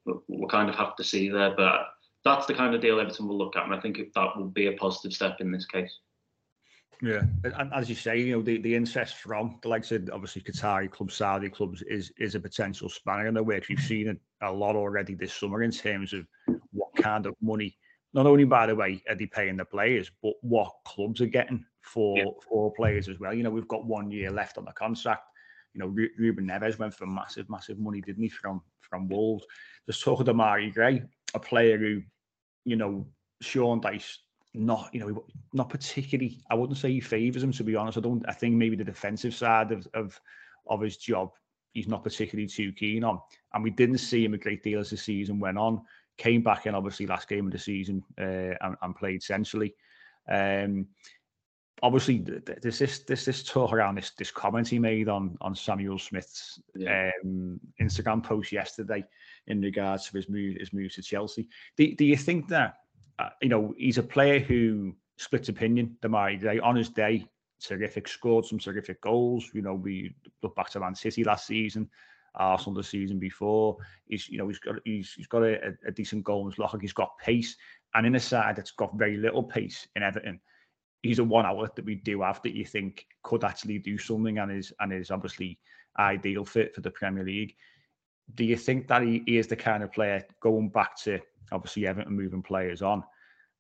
we'll kind of have to see there. But that's the kind of deal Everton will look at. And I think that will be a positive step in this case. Yeah, and as you say, you know the, the interest from the likes of obviously Qatari clubs, Saudi clubs is is a potential spanner in the works. We've seen it a lot already this summer in terms of what kind of money, not only by the way are they paying the players, but what clubs are getting for yeah. for players as well. You know, we've got one year left on the contract. You know, Ruben Neves went for massive, massive money, didn't he, from from Wolves? There's talk of Demarai Gray, a player who you know, Sean Dyche not, you know, not particularly. I wouldn't say he favours him to be honest. I don't. I think maybe the defensive side of of of his job, he's not particularly too keen on. And we didn't see him a great deal as the season went on. Came back in obviously last game of the season uh, and, and, played centrally. Um, obviously, there's this this this talk around this this comment he made on on Samuels-Smith's yeah. um, Instagram post yesterday in regards to his move his move to Chelsea. Do, do you think that uh, you know, he's a player who splits opinion. Demarai Gray on his day, terrific, scored some terrific goals. You know, we look back to Man City last season, Arsenal the season before. He's, you know, he's got he's, he's got a, a decent goal in his locker. He's got pace, and in a side that's got very little pace in Everton, he's a one outlet that we do have that you think could actually do something and is and is obviously ideal fit for the Premier League. Do you think that he, he is the kind of player going back to obviously Everton moving players on,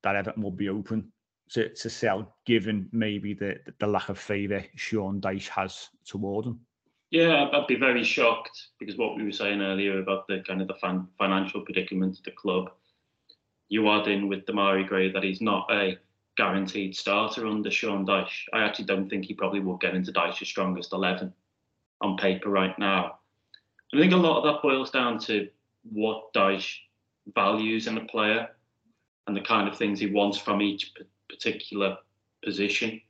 that Everton will be open to, to sell, given maybe the, the lack of favour Sean Dyche has toward them? Yeah, I'd be very shocked because what we were saying earlier about the kind of the fan, financial predicament of the club, you add in with Demarai Gray that he's not a guaranteed starter under Sean Dyche. I actually don't think he probably will get into Dyche's strongest 11 on paper right now. I think a lot of that boils down to what Dyche values in a player and the kind of things he wants from each particular position.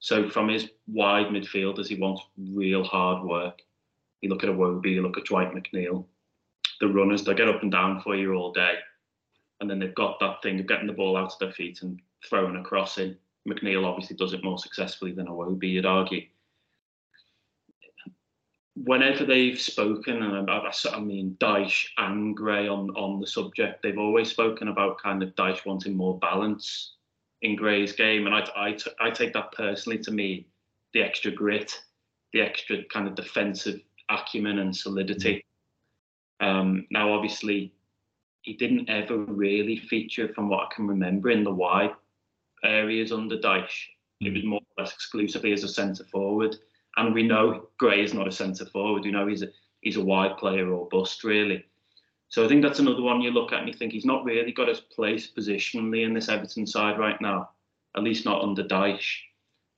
So from his wide midfielders, he wants real hard work. You look at Iwobi, you look at Dwight McNeil, the runners, they get up and down for you all day. And then they've got that thing of getting the ball out of their feet and throwing a cross in. McNeil obviously does it more successfully than Iwobi, you'd argue whenever they've spoken, and I, I mean Dyche and Gray on on the subject, they've always spoken about kind of Dyche wanting more balance in Gray's game, and I I, t- I take that personally to me the extra grit, the extra kind of defensive acumen and solidity. Um, now, obviously, he didn't ever really feature, from what I can remember, in the wide areas under Dyche. It was more or less exclusively as a centre forward and we know Gray is not a centre forward. You know he's a he's a wide player or bust really. So I think that's another one you look at and you think he's not really got his place positionally in this Everton side right now, at least not under Dyche.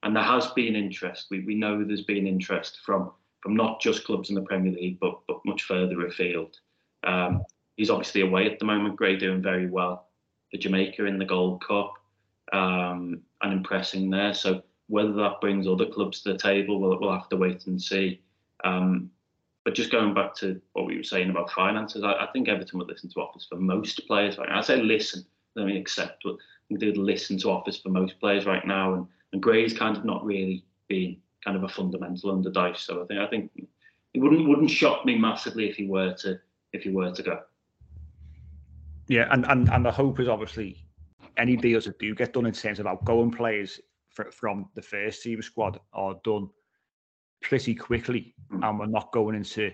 And there has been interest. We we know there's been interest from from not just clubs in the Premier League, but but much further afield. Um, he's obviously away at the moment. Gray doing very well for Jamaica in the Gold Cup um, and impressing there. So whether that brings other clubs to the table, we'll, we'll have to wait and see. Um, but just going back to what we were saying about finances, I, I think Everton would listen to offers for most players. Right now. I say listen, let me accept, but they would listen to offers for most players right now. And, and Gray's kind of not really been kind of a fundamental under Dyche. So I think I think it wouldn't wouldn't shock me massively if he were to if he were to go. Yeah, and and, and the hope is obviously any deals that do get done in terms of outgoing players from the first team squad are done pretty quickly, hmm. and we're not going into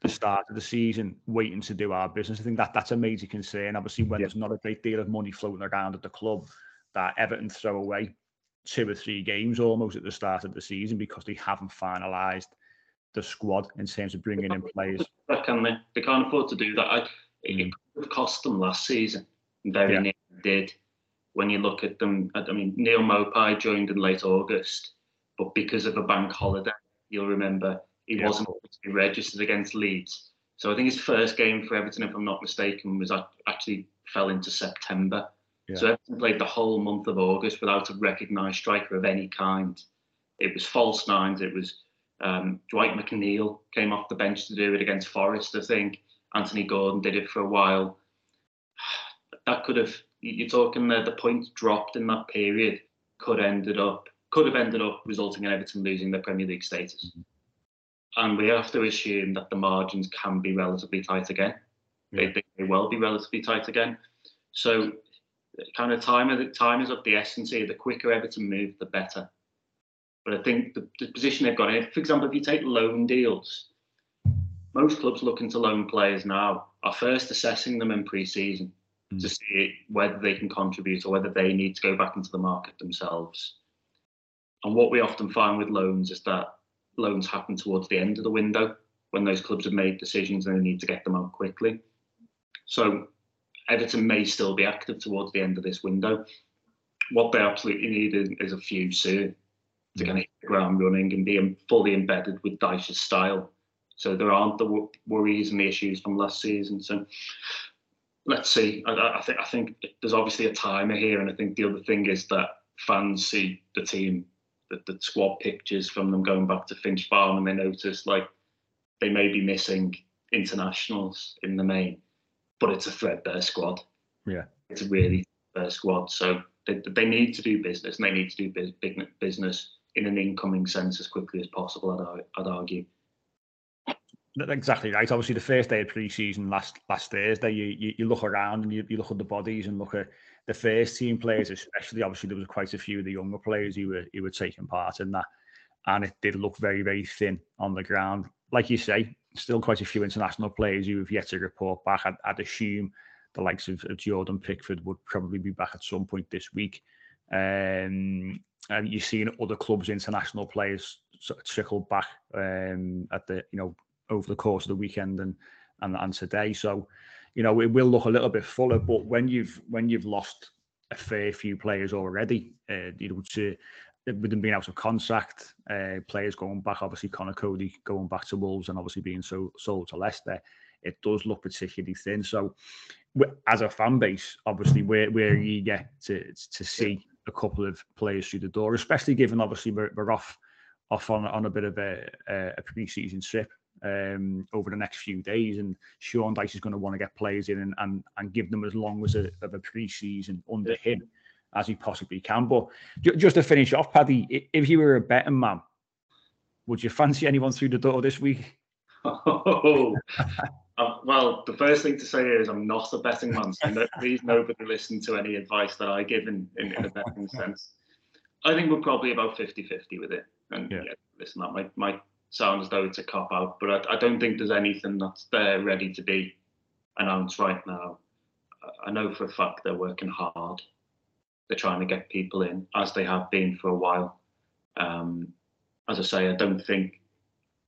the start of the season waiting to do our business. I think that that's a major concern. Obviously, when yeah. there's not a great deal of money floating around at the club, that Everton throw away two or three games almost at the start of the season because they haven't finalised the squad in terms of bringing in players. Can they? They can't afford to do that. I, it mm. could have cost them last season. Very yeah. near did when you look at them. I mean, Neal Maupay joined in late August, but because of a bank holiday, you'll remember he yeah. wasn't registered against Leeds. So I think his first game for Everton, if I'm not mistaken, was actually fell into September. Yeah. So Everton played the whole month of August without a recognised striker of any kind. It was false nines. It was um, Dwight McNeil came off the bench to do it against Forest. I think Anthony Gordon did it for a while. <sighs> That could have you're talking there the points dropped in that period could ended up could have ended up resulting in Everton losing their Premier League status. Mm-hmm. And we have to assume that the margins can be relatively tight again. Yeah. They, they will be relatively tight again. So kind of time the time is of the essence here. The quicker Everton move, the better. But I think the, the position they've got in, for example, if you take loan deals, most clubs looking to loan players now are first assessing them in pre-season to mm. see whether they can contribute or whether they need to go back into the market themselves. And what we often find with loans is that loans happen towards the end of the window when those clubs have made decisions and they need to get them out quickly. So Everton may still be active towards the end of this window. What they absolutely need is, is a few soon to kind of hit the ground running and be fully embedded with Dyche's style. So there aren't the worries and the issues from last season. So let's see. I, I, think I think there's obviously a timer here, and I think the other thing is that fans see the team, the, the squad pictures from them going back to Finch Farm, and they notice like they may be missing internationals in the main, but it's a threadbare squad. Yeah, it's a really threadbare squad. So they, they need to do business, and they need to do big business in an incoming sense as quickly as possible. I'd, I'd argue. Exactly right. Obviously, the first day of pre-season last last Thursday, you, you, you look around and you, you look at the bodies and look at the first team players, especially. Obviously, there was quite a few of the younger players who were who were taking part in that, and it did look very very thin on the ground. Like you say, still quite a few international players who have yet to report back. I'd, I'd assume the likes of, of, Jordan Pickford would probably be back at some point this week. Um, and you're seeing other clubs' international players sort of trickle back um, at the you know over the course of the weekend and and, and today. So, you know, it will look a little bit fuller. But when you've when you've lost a fair few players already, uh, you know, to with them being out of contract, uh, players going back, obviously Conor Coady going back to Wolves and obviously being so sold to Leicester, it does look particularly thin. So, as a fan base, obviously we're we're eager to to see a couple of players through the door, especially given obviously we're, we're off off on on a bit of a, a pre-season trip um, over the next few days. And Sean Dyche is going to want to get players in and, and, and give them as long as a, of a pre-season under him as he possibly can. But just to finish off, Paddy, if you were a betting man, would you fancy anyone through the door this week? <laughs> Oh, uh, well, the first thing to say is I'm not a betting man, so no, please nobody listen to any advice that I give in, in, in a betting sense. I think we're probably about 50 50 with it. And yeah. yeah, listen, that might, might sound as though it's a cop out, but I, I, don't think there's anything that's there ready to be announced right now. I know for a fact they're working hard. They're trying to get people in, as they have been for a while. Um, as I say, I don't think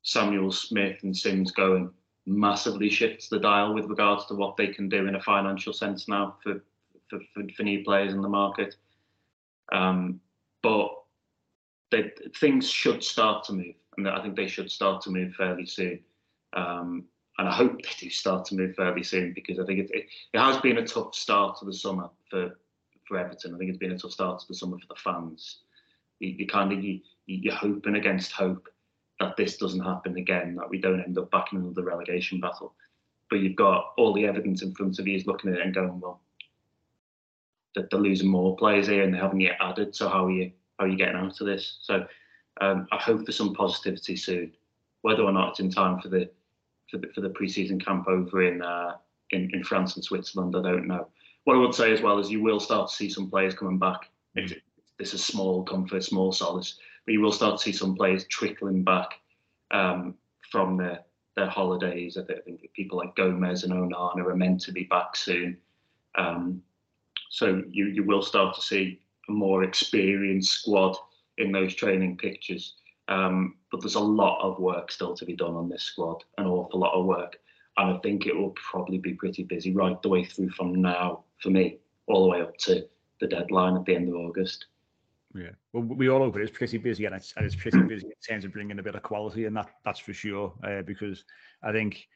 Samuels-Smith and Simms going massively shifts the dial with regards to what they can do in a financial sense now for for, for, for new players in the market. Um, but they, things should start to move and I think they should start to move fairly soon. Um, and I hope they do start to move fairly soon because I think it, it, it, has been a tough start to the summer for, for Everton. I think it's been a tough start to the summer for the fans. You, you kind of you, you're hoping against hope that this doesn't happen again, that we don't end up back in another relegation battle. But you've got all the evidence in front of you, is looking at it and going, well, that they're losing more players here and they haven't yet added. So how are you how are you getting out of this? So um, I hope for some positivity soon. Whether or not it's in time for the for the, for the pre-season camp over in, uh, in in France and Switzerland, I don't know. What I would say as well is you will start to see some players coming back. Mm. This is small comfort, small solace, but you will start to see some players trickling back um, from their their holidays. I think people like Gomes and Onana are meant to be back soon. Um, so you you will start to see a more experienced squad in those training pictures. Um, but there's a lot of work still to be done on this squad, an awful lot of work. And I think it will probably be pretty busy right the way through from now for me, all the way up to the deadline at the end of August. Yeah, well, we all hope it is pretty busy, and it's, and it's pretty <coughs> busy in terms of bringing a bit of quality, and that that's for sure. Uh, because I think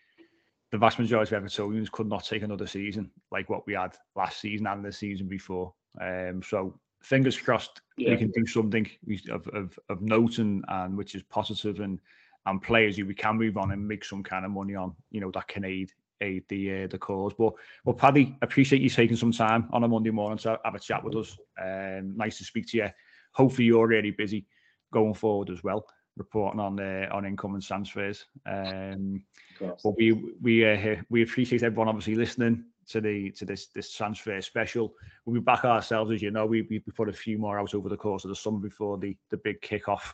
the vast majority of Evertonians could not take another season like what we had last season and the season before. Um, so fingers crossed yeah. we can do something of, of, of note and, and which is positive and and players who we can move on and make some kind of money on, you know, that can aid aid the uh, the cause. But well, Paddy, appreciate you taking some time on a Monday morning to have a chat with us. Um, nice to speak to you. Hopefully, you're really busy going forward as well, reporting on uh, on incoming transfers. Um, but we we uh, we appreciate everyone obviously listening to the to this this transfer special. We'll be back ourselves, as you know. We we put a few more out over the course of the summer before the the big kickoff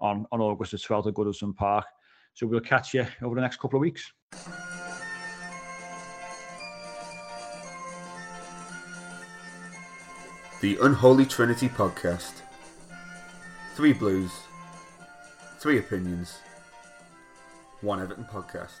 on on August the twelfth at Goodison Park. So we'll catch you over the next couple of weeks. The Unholy Trinity Podcast. Three Blues, three opinions, one Everton podcast.